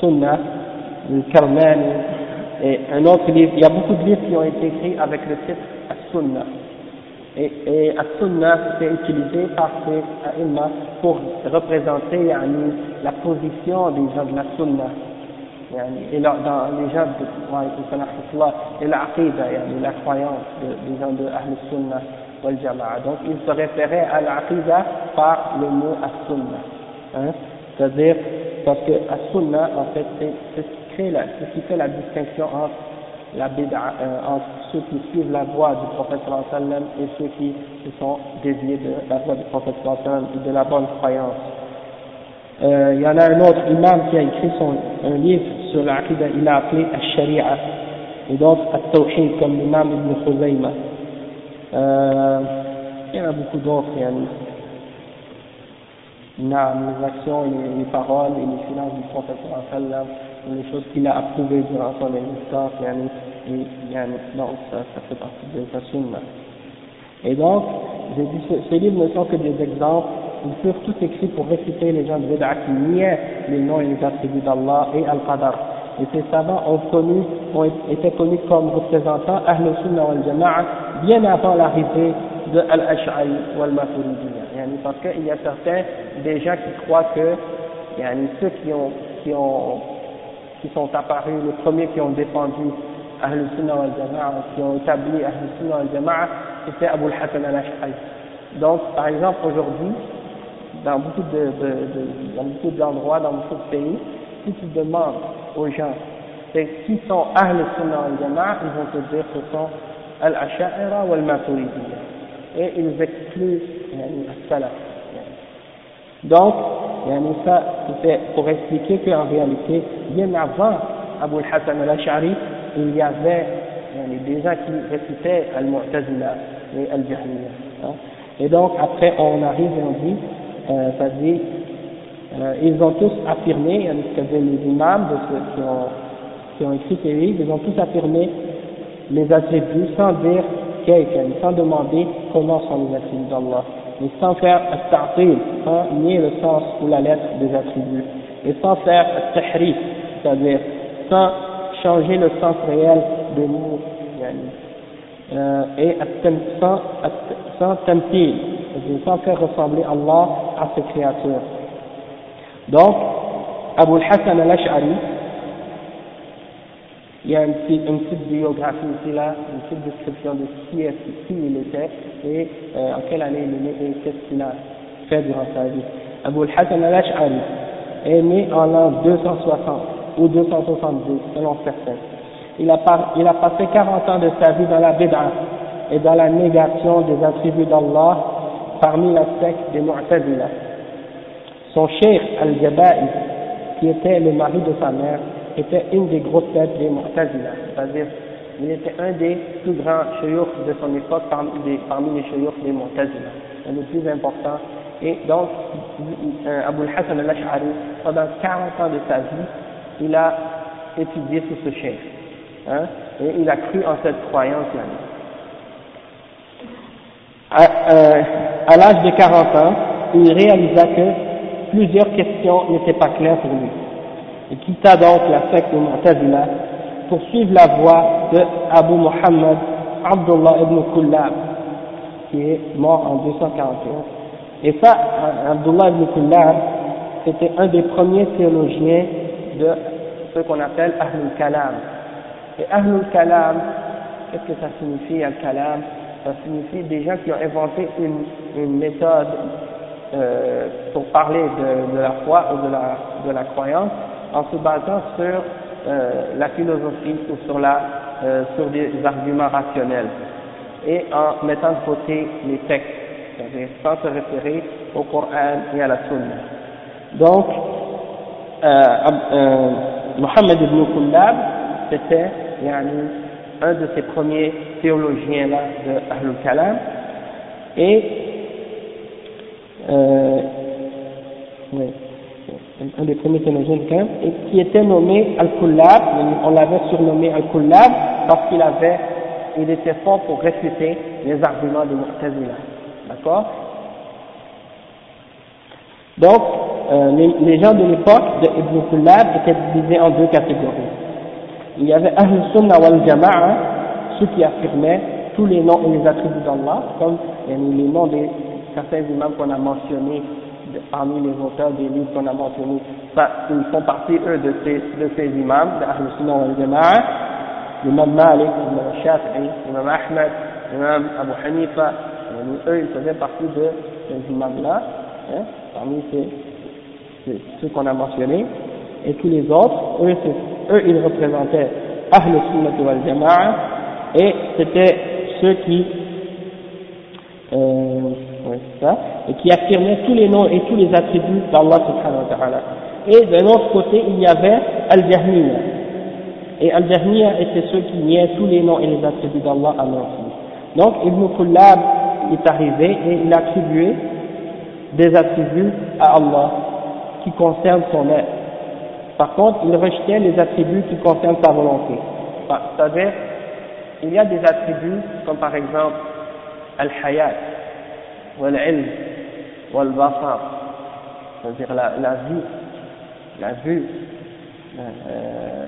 Sunna, le Karmani, et un autre livre. Il y a beaucoup de livres qui ont été écrits avec le titre As-Sunna. Et, et As-Sunna, c'est utilisé par ces Aïma pour représenter la position des gens de la Sunna. Yani, et dans les gens de et la aqidah, yani, la croyance de, des gens de Ahl-Sunna wal Jama'a. Donc, ils se référaient à l'aqidah par le mot As-Sunna. C'est-à-dire, parce que As-Sunnah, en fait, c'est ce qui fait la distinction entre la euh, entre ceux qui suivent la voie du prophète sallam et ceux qui se sont déviés de la voie du prophète sallam et de la bonne croyance. Euh, il y en a un autre imam qui a écrit son, un livre sur l'Aqidah, il a appelé Al-Sharia, et d'autres Al-Tawhid, comme l'imam Ibn Khuzayma. Euh, il y en a beaucoup d'autres, les actions, les, les paroles et les finances du prophète sallam les choses qu'il a approuvées durant son existence, et, donc ça, ça fait partie de sa sunna. Et donc, j'ai dit, ces livres ne sont que des exemples, ils furent tous écrits pour réciter les gens de Bid'a qui niaient les noms et les attributs d'Allah et Al-Qadar. Et ces savants ont connu, ont été connus comme représentants Ahl Sunnah wal Jama'a bien avant l'arrivée de Al-Ash'ari ou Al-Maturidiyya. Parce qu'il y a certains des gens qui croient que ceux qui ont, qui ont qui sont apparus, les premiers qui ont défendu Ahl Sunnah wal Jama'a, qui ont établi Ahl Sunnah wal Jama'a, c'était Abu al-Hassan al-Ash'ari. Donc, par exemple, aujourd'hui, dans beaucoup de, dans beaucoup d'endroits, dans beaucoup de pays, si tu demandes aux gens qui sont Ahl Sunnah wal Jama'a, ils vont te dire que ce sont Al-Asha'ira ou Al-Maturidiyya. Et ils excluent Donc, ça, c'était pour expliquer qu'en réalité, bien avant Abu al-Hassan al-Ash'ari, il y avait des gens qui récitaient Al-Mu'tazila et Al-Jahmiya. Et donc, après, on arrive et on dit, euh, ça dit, euh, ils ont tous affirmé, c'est-à-dire les imams de ceux qui ont, qui ont écrit ces livres, ils ont tous affirmé les attributs sans dire quelqu'un, sans demander comment sont les attributs d'Allah et sans faire al-ta'til, sans nier le sens ou la lettre des attributs, et sans faire al-tahrif, c'est-à-dire sans changer le sens réel des mots, euh, et sans, sans tamthil, sans faire ressembler Allah à ses créatures. Donc, Abu al-Hassan al-Ash'ari, il y a petite, une petite, biographie ici là, une petite description de qui, est, qui il était et euh, en quelle année il est né et qu'est-ce qu'il a fait durant sa vie. Abu al-Hassan al-Ash'ari est né en l'an 260 ou 270 selon certains. Il a, par, il a passé 40 ans de sa vie dans la bid'a et dans la négation des attributs d'Allah parmi la secte des Mu'tazila. Son cheikh al-Jaba'i, qui était le mari de sa mère, était une des grosses têtes des Mu'tazila, c'est-à-dire il était un des plus grands chouyours de son époque parmi, des, parmi les chouyours des Mu'tazila, un des plus importants. Et donc, euh, Abu al-Hassan al-Ash'ari, pendant 40 ans de sa vie, il a étudié sur ce chef, hein, et il a cru en cette croyance-là. À, euh, à l'âge de 40 ans, il réalisa que plusieurs questions n'étaient pas claires pour lui et quitta donc la secte Mu'tazila pour suivre la voie de Abu Muhammad Abdullah ibn Kullab, qui est mort en 241. Et ça, Abdullah ibn Kullab, c'était un des premiers théologiens de ce qu'on appelle Ahlul Kalam. Et Ahlul Kalam, qu'est-ce que ça signifie Al-Kalam Ça signifie des gens qui ont inventé une, une méthode euh, pour parler de, de, la foi ou de la, de la croyance en se basant sur euh, la philosophie ou sur, la, euh, sur des arguments rationnels et en mettant de côté les textes, c'est-à-dire sans se référer au Coran et à la Sunna. Donc, euh, Mohammed ibn Kullab, c'était un de ces premiers théologiens-là de Ahlul Kalam, et euh, un des premiers théologiens et qui était nommé Al-Kullab, on l'avait surnommé Al-Kullab parce qu'il avait, il était fort pour réfuter les arguments de Mu'tazila. D'accord? Donc, euh, les, gens de l'époque de Ibn Kullab étaient divisés en deux catégories. Il y avait Ahl Sunnah wal Jama'a, ceux qui affirmaient tous les noms et les attributs d'Allah, comme les noms des certains imams qu'on a mentionnés parmi les auteurs des livres qu'on a mentionnés, ils font partie, eux, de ces, de ces imams, d'Ahl Sunnah wal Jama'a, l'imam Malik, l'imam Shafi'i, l'imam Ahmed, l'imam Abu Hanifa, eux, ils faisaient partie de ces imams-là, hein, parmi ces, ceux qu'on a mentionnés, et tous les autres, eux, ils représentaient Ahl Sunnah wal Jama'a, et c'était ceux qui euh, et qui affirmait tous les noms et tous les attributs d'Allah subhanahu wa ta'ala. Et d'un autre côté, il y avait Al-Jahmiya. Et Al-Jahmiya était ceux qui niaient tous les noms et les attributs d'Allah à leur Donc Ibn Kullab est arrivé et il a attribué des attributs à Allah qui concernent son être. Par contre, il rejetait les attributs qui concernent sa volonté. C'est-à-dire, il y a des attributs comme par exemple Al-Hayat, والعلم والبصر c'est-à-dire la, la vue, la vue, euh,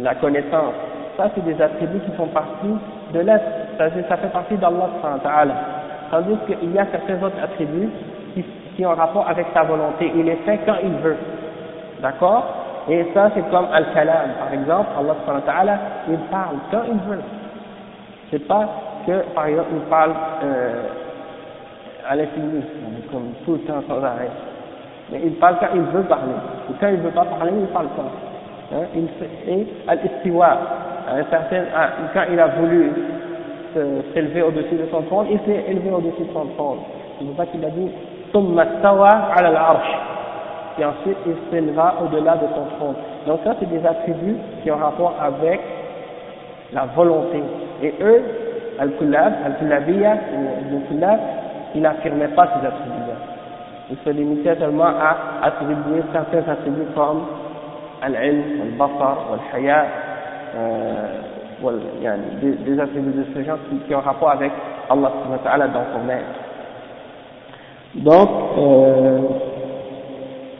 la connaissance. Ça, c'est des attributs qui font partie de l'être, c'est-à-dire ça fait partie d'Allah Tandis qu'il y a certains autres attributs qui, qui ont rapport avec sa volonté. Il les fait quand il veut. D'accord Et ça, c'est comme Al-Kalam. Par exemple, Allah il parle quand il veut. C'est pas que, par exemple, il parle euh, à l'infini, comme tout le temps sans arrêt. Mais il parle quand il veut parler, et quand il ne veut pas parler, il ne parle pas. Hein, il fait, et à l'istiwa, quand il a voulu euh, s'élever au-dessus de son trône, il s'est élevé au-dessus de son trône. C'est pour ça qu'il a dit et ensuite il s'éleva au-delà de son trône. Donc ça c'est des attributs qui ont rapport avec la volonté. Et eux, Al-Kulab, Al-Kulabiyya, il n'affirmait pas ces attributs-là. Il se limitait seulement à attribuer certains attributs comme al-ilm, al-basar, al-haya, euh, des, attributs de ce genre qui, qui ont rapport avec Allah dans son être. Donc, euh,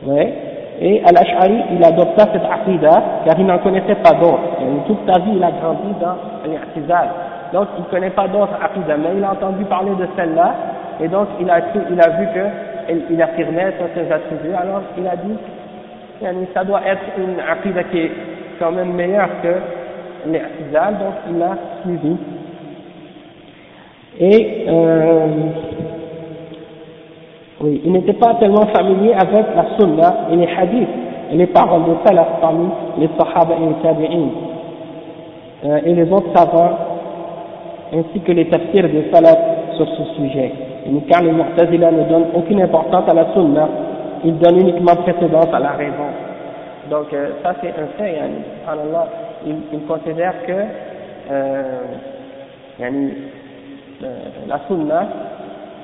ouais, Et Al-Ash'ari, il adopta cette aqidah car il n'en connaissait pas d'autres. Toute sa vie, il a grandi dans l'I'tizal. Donc, il ne connaît pas d'autres aqidah, mais il a entendu parler de celle-là, et donc il a, il a vu qu'il il affirmait sur ses attributs, alors il a dit, ça doit être une aqidah qui est quand même meilleure que l'I'tizal, donc il a suivi. Et, euh, oui, il n'était pas tellement familier avec la sunna et les hadiths et les paroles de salaf parmi les sahaba et les tabi'in euh, et les autres savants ainsi que les tafsirs des salaf sur ce sujet. Car les Mu'tazila ne donnent aucune importance à la sunna, ils donnent uniquement précédence à la raison. Donc euh, ça c'est un fait, yani, Allah, ils, ils que euh, euh, la sunna,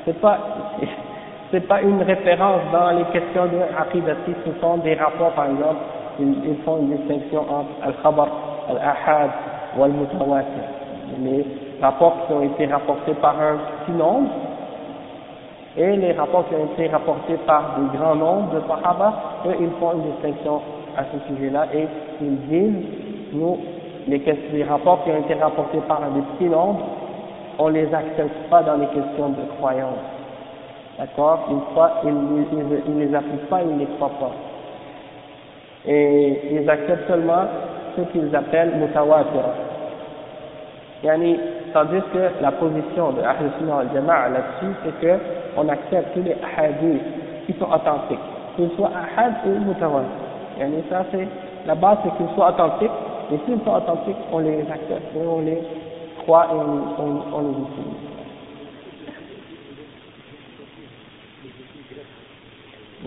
c'est pas c'est pas une référence dans les questions de aqidati, ce sont des rapports par exemple, ils, ils font une distinction entre al-khabar, al-ahad ou al-mutawatir. Les rapports qui ont été rapportés par un petit nombre et les rapports qui ont été rapportés par des grands nombres de sahaba, eux ils font une distinction à ce sujet-là et ils disent, nous, les, rapports qui ont été rapportés par des petits nombres, on les accepte pas dans les questions de croyance. D'accord? Ils ne les appliquent pas, ils ne les croient pas. Et ils acceptent seulement ce qu'ils appellent mutawatir. Yani, tandis que la position de Ahl al-Jama'a là-dessus, c'est que on accepte tous les hadiths qui sont authentiques, qu'ils soient ahad ou mutawatir. Yani, ça c'est, la base c'est qu'ils soient authentiques, et s'ils sont authentiques, on les accepte, et on les croit et on, les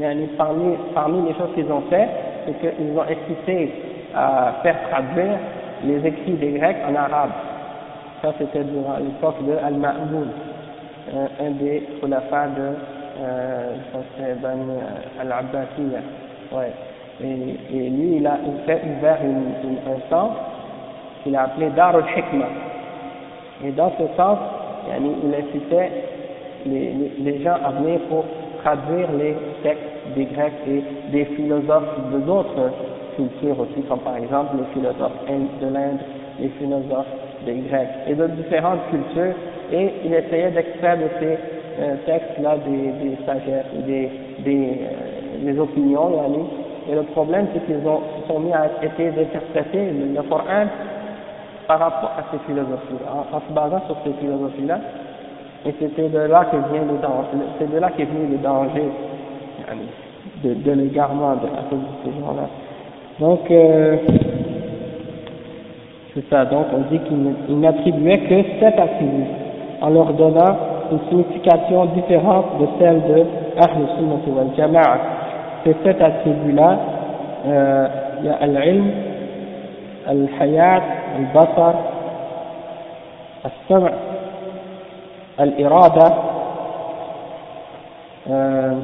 utilise. parmi, parmi les choses qu'ils ont fait, c'est qu'ils ont excité à faire traduire les écrits des Grecs en arabe. Ça, c'était durant l'époque de Al-Ma'moun, un, des khulafas de euh, euh Al-Abbasiyya. Et, lui, il a fait ouvert une, une, un centre qu'il a appelé Dar al-Hikmah. Et dans ce sens, il incitait les, les gens à venir pour traduire les textes des Grecs et des philosophes de d'autres cultures aussi, comme par exemple les philosophes de l'Inde, les philosophes des Grecs et de différentes cultures, et il essayait d'extraire de ces euh, textes-là des, des sagesses, des, des, euh, opinions, et le problème c'est qu'ils ont sont mis à essayer d'interpréter le, le Coran par rapport à ces philosophies-là, en, en se basant sur ces philosophies-là, et c'était de là que vient le danger, c'est de là qu'est venu le danger de, de l'égarement à cause de ces gens-là. Donc, euh, c'est ça, donc on dit qu'il n'attribuait que sept attributs, en leur donnant une signification différente de celle de Ahl Sunnah wal Jama'a. Ces sept attributs-là, euh, il y a Al-Ilm, Al-Hayat, Al-Basar, Al-Sam' Al-Irada, euh,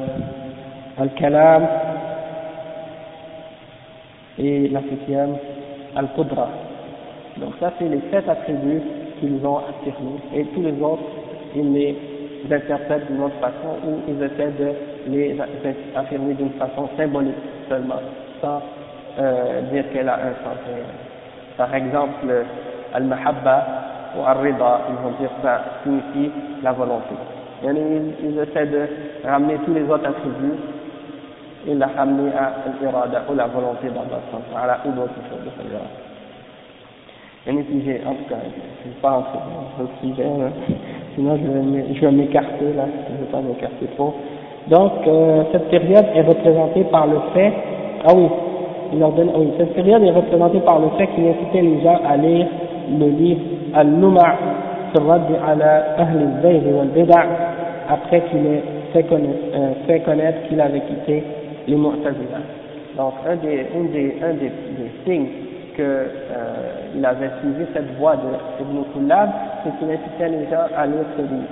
Al-Kalam, et la septième, Al-Qudra. Donc ça c'est les sept attributs qu'ils ont affirmés et tous les autres ils les interprètent d'une autre façon ou ils essaient de les affirmer d'une façon symbolique seulement sans euh, dire qu'elle a un sens réel. Par exemple, Al-Mahabba ou Ar-Rida, ils vont dire ça signifie la volonté. Ils, essaient de ramener tous les autres attributs et la ramener à l'irada ou la volonté d'Allah ou d'autres choses de Et si en tout cas, je ne vais pas entrer dans le sujet, hein. sinon je vais m'écarter là, je ne vais pas m'écarter trop. Donc, euh, cette période est représentée par le fait, ah oui, il leur donne, oui, cette période est représentée par le fait qu'il incitait les gens à lire le livre Al-Numa' après qu'il ait fait connaître, euh, fait connaître qu'il avait quitté les Mu'tazila. Donc un des, un des, un des, des signes qu'il euh, avait suivi cette voie de Ibn Kullab, c'est qu'il incitait les gens à lire ce livre.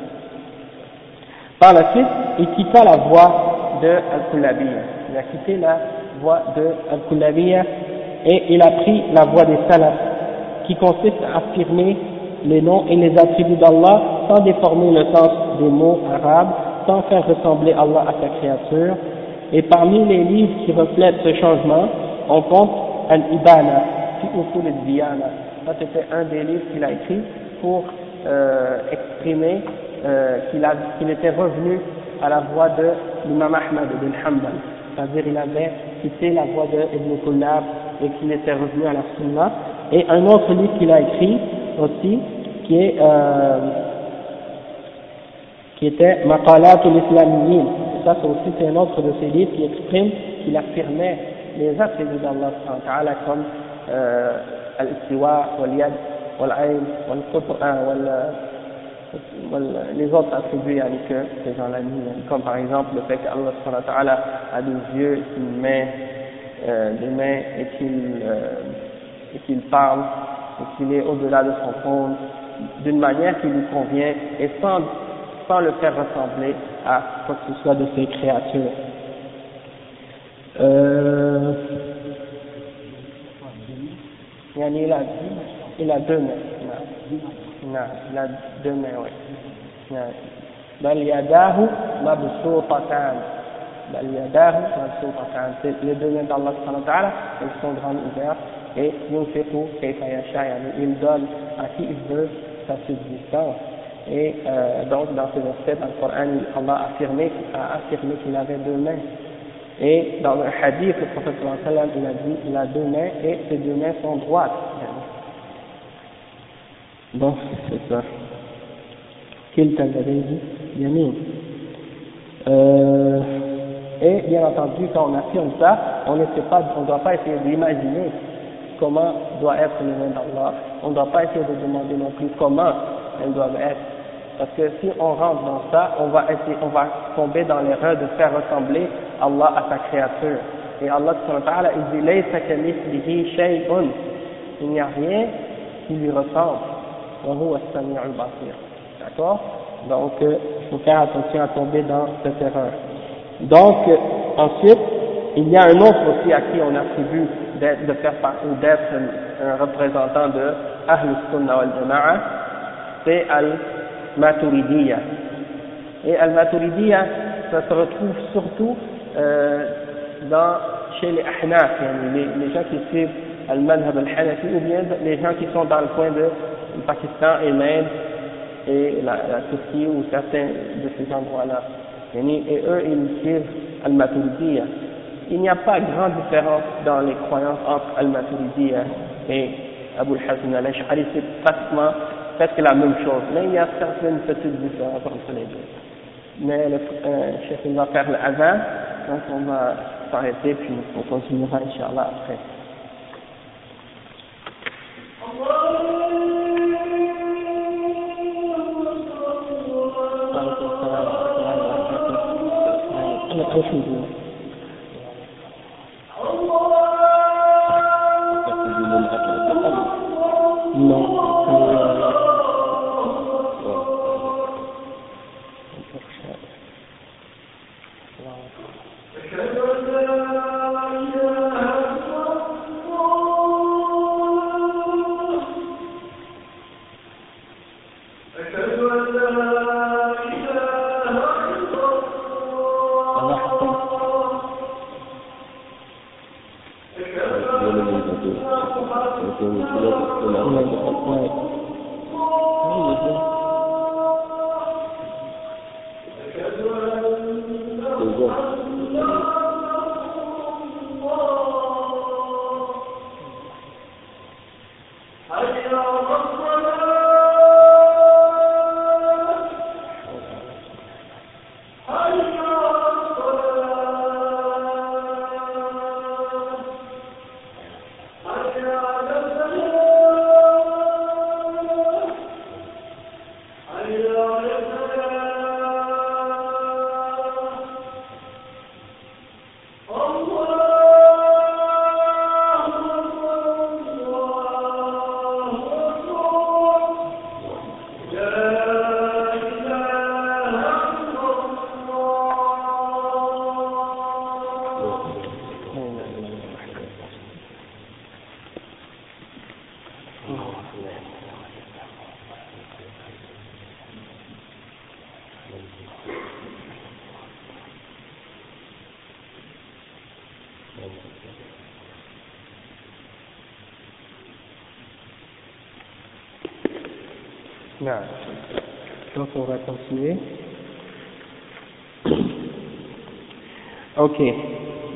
Par la suite, il quitta la voie de Al-Kullabiyya. Il a quitté la voie de Al-Kullabiyya et il a pris la voie des Salafs qui consiste à affirmer les noms et les attributs d'Allah sans déformer le sens des mots arabes, sans faire ressembler Allah à sa créature, Et parmi les livres qui reflètent ce changement, on compte Al-Ibana, fi usul al-Diyana. Ça c'était un des livres qu'il a écrit pour euh, exprimer euh, qu'il était revenu à la voix de l'imam Ahmad ibn Hanbal. C'est-à-dire il avait quitté la voix de Ibn Kullab et qu'il était revenu à la Sunna. Et un autre livre qu'il a écrit aussi, qui est euh, qui était Maqalatul Islamiyyin. Ça c'est aussi un autre de ces livres qui exprime qu'il affirmait les attributs d'Allah comme Les autres attributs que ces gens-là comme par exemple le fait qu'Allah a des yeux, une main, euh, des mains et qu'il euh, qu'il parle et qu'il est au-delà de son trône d'une manière qui lui convient et sans, sans le faire ressembler à quoi que ce soit de ses créatures. Euh, il a, il a deux mains. نعم لا دمع نعم بل يداه مبسوطتان بل يداه مبسوطتان les deux mains d'Allah subhanahu wa ta'ala elles sont grandes ouvertes et ينفق كيف يشاء يعني il donne à qui il veut sa subsistance et euh, donc dans ce verset dans le Coran Allah a affirmé, a affirmé qu'il avait deux mains et dans le hadith le prophète sallallahu il a dit il a deux mains et ses deux mains sont droites Bon, c'est ça. Kilta Yamin. Euh, et bien entendu, quand on affirme ça, on ne pas, on doit pas essayer d'imaginer comment doit être le nom d'Allah. On ne doit pas essayer de demander non plus comment elles doivent être. Parce que si on rentre dans ça, on va essayer, on va tomber dans l'erreur de faire ressembler Allah à sa créature. Et Allah il dit, il n'y a rien qui lui ressemble. D'accord? Donc, il faut faire attention à tomber dans cette erreur. Donc, ensuite, il y a un autre aussi à qui on attribue de faire partie d'être un, représentant de Ahl Sunnah wal Jama'a, c'est Et Al-Maturidiyya, ça se retrouve surtout euh, dans, chez les Ahnaf, les, gens qui suivent Al-Madhab Al-Hanafi, ou bien les gens qui sont dans le coin de Pakistan et l'Inde et la, la, Turquie ou certains de ces endroits-là. Et eux, ils suivent Al-Maturidiyya. Il n'y a pas grande différence dans les croyances entre Al-Maturidiyya et Abu al-Hasan al-Ash'ari, c'est pratiquement presque la même chose, mais il y a certaines petites différences entre les deux. Mais le euh, chef va faire l'azan, donc on va s'arrêter puis on continuera Inch'Allah après. Donc on va continuer. Ok.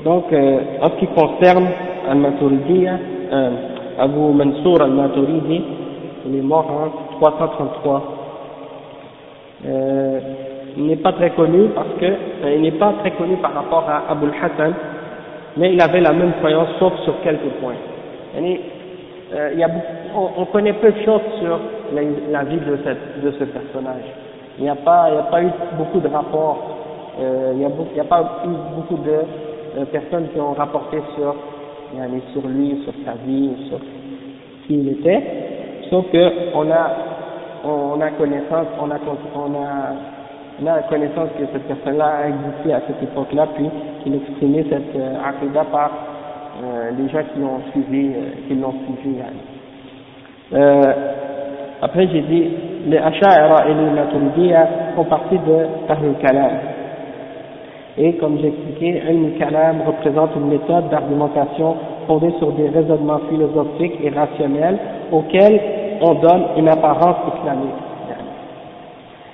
Donc, euh, en ce qui concerne Al-Maturidi, euh, Abu Mansour Al-Maturidi, il est mort en 333. Euh, il n'est pas très connu parce que, n'est pas très connu par rapport à Abu Hassan, mais il avait la même croyance sauf sur quelques points. Euh, on, connaît peu de choses sur la, vie de, cette, de ce personnage. Il n'y a pas, a pas eu beaucoup de rapports euh, il n'y a, a, pas eu beaucoup de personnes qui ont rapporté sur, sur lui, sur sa vie, sur qui il était, sauf que on a, on, a connaissance, on a, on a, on a connaissance que cette personne-là a existé à cette époque-là, puis qu'il exprimait cette euh, par euh, les gens qui l'ont suivi, euh, qui l'ont suivi. Euh, après j'ai dit, les Asha'ira et les Maturidiyya font partie de Ahlul Kalam. Et comme j'ai expliqué, Ilm Kalam représente une méthode d'argumentation fondée sur des raisonnements philosophiques et rationnels auxquels on donne une apparence islamique.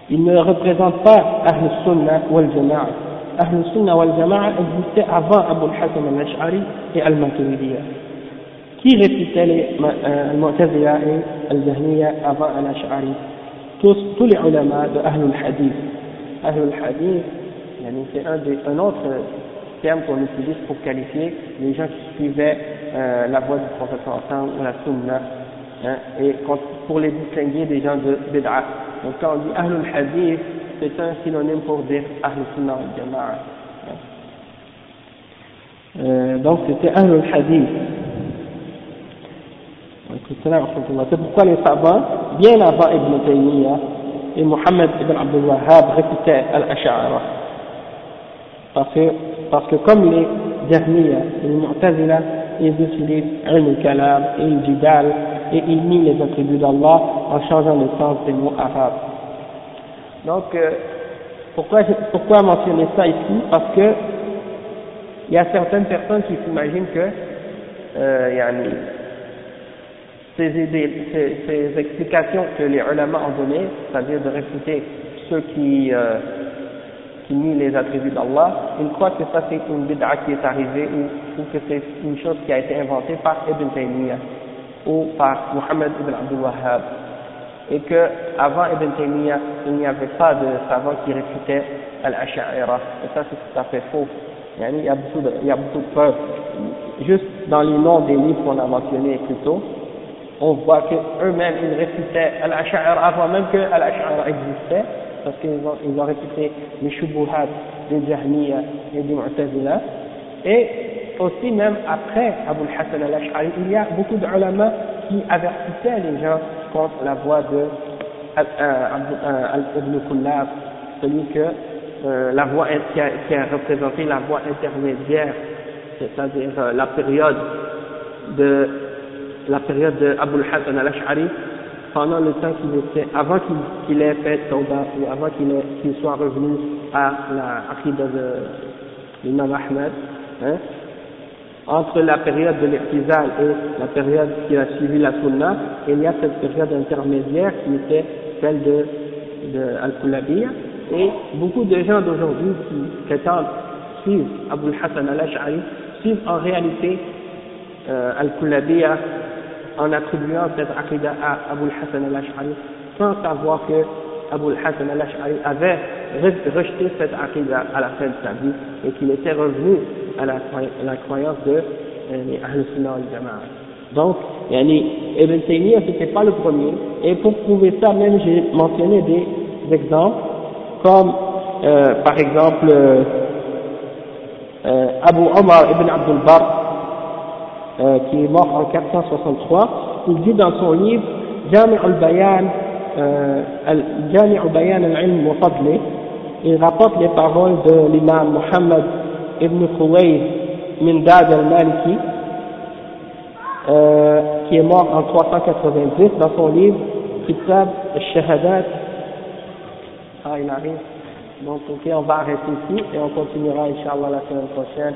Il ne représente pas Ahl Sunnah wal Jama'a. Ahl Sunnah wal Jama'a existait avant Abu al-Hassan al-Ash'ari et al-Maturidiyya. Qui récitait les euh, al-Mu'tazila et al-Jahmiya avant al-Ash'ari tous, tous les ulama de Ahl al-Hadith. Ahl al-Hadith c'est un, un autre terme qu'on utilise pour qualifier les gens qui suivaient euh, la voie du prophète ou la sunna, hein, et pour les distinguer des gens de bid'a. Donc quand on dit ahlul hadith, c'est un synonyme pour dire ahlul sunna al jama'a. Hein. Euh, donc c'était ahlul hadith. C'est pourquoi les savants, bien avant Ibn Taymiyyah et Muhammad ibn Abdul Wahhab al-Ash'ara. Parce que, parce que comme les derniers, les Mu'tazila, ils utilisent le kalam et le jidal et ils nient les attributs d'Allah en changeant le sens des mots arabes. Donc, euh, pourquoi, pourquoi mentionner ça ici? Parce que il y a certaines personnes qui s'imaginent que euh, ces, explications que les ulama ont données, c'est-à-dire de réfuter ceux qui euh, qui nie les attributs d'Allah, il croit que ça c'est une bid'a qui est arrivée ou, que c'est une chose qui a été inventée par Ibn Taymiyyah ou par Muhammad ibn Abdul Wahhab. Et que avant Ibn Taymiyyah il n'y avait pas de savant qui réfutait Al-Ash'ira et ça c'est tout à fait faux. Il y a beaucoup de preuves. Juste dans les noms des livres qu'on a mentionnés plus tôt on voit qu'eux-mêmes ils réfutaient Al-Ash'ira avant même que Al-Ash'ira existait parce qu'ils ont, ils ont répété les shubuhat des Jahmiya et des Mu'tazila. Et aussi, même après Abu Hassan al-Ash'ari, il y a beaucoup d'ulama qui avertissaient les gens contre la voie de euh, euh, Ibn Kullab, celui que euh, la voie qui a, représenté la voie intermédiaire, c'est-à-dire la période de la période de Abu Hassan al-Ash'ari pendant le temps qu'il était, avant qu'il ait fait Tawbah ou avant qu'il soit revenu à la Aqidah de l'imam Ahmed, hein, entre la période de l'Iqtizal et la période qui a suivi la Sunna, il y a cette période intermédiaire qui était celle de, de Al-Kulabiyya, et beaucoup de gens d'aujourd'hui qui prétendent suivre Abu Hassan al-Ash'ari suivent en réalité euh, Al-Kulabiyya en attribuant cette aqidah à Abu Hassan al-Ash'ari sans savoir que Abu Hassan al-Ash'ari avait rejeté cette aqidah à la fin de sa vie et qu'il était revenu à la, croyance de euh, Ahl-Sunnah al-Jama'a. Donc, yani, Ibn Taymiyyah c'était pas le premier et pour prouver ça même j'ai mentionné des exemples comme euh, par exemple euh, euh Abu Omar ibn Abdul Bar euh, qui est mort en 463, il dit dans son livre Jami' al-Bayan, euh, al-Bayan al-Ilm wa il rapporte les paroles de l'imam Muhammad ibn Khuwayd min Dad al-Maliki, euh, qui est mort en 390 dans son livre Kitab al-Shahadat. Ah, il arrive. Donc, ok, on va arrêter ici et on continuera, Inch'Allah, la semaine prochaine.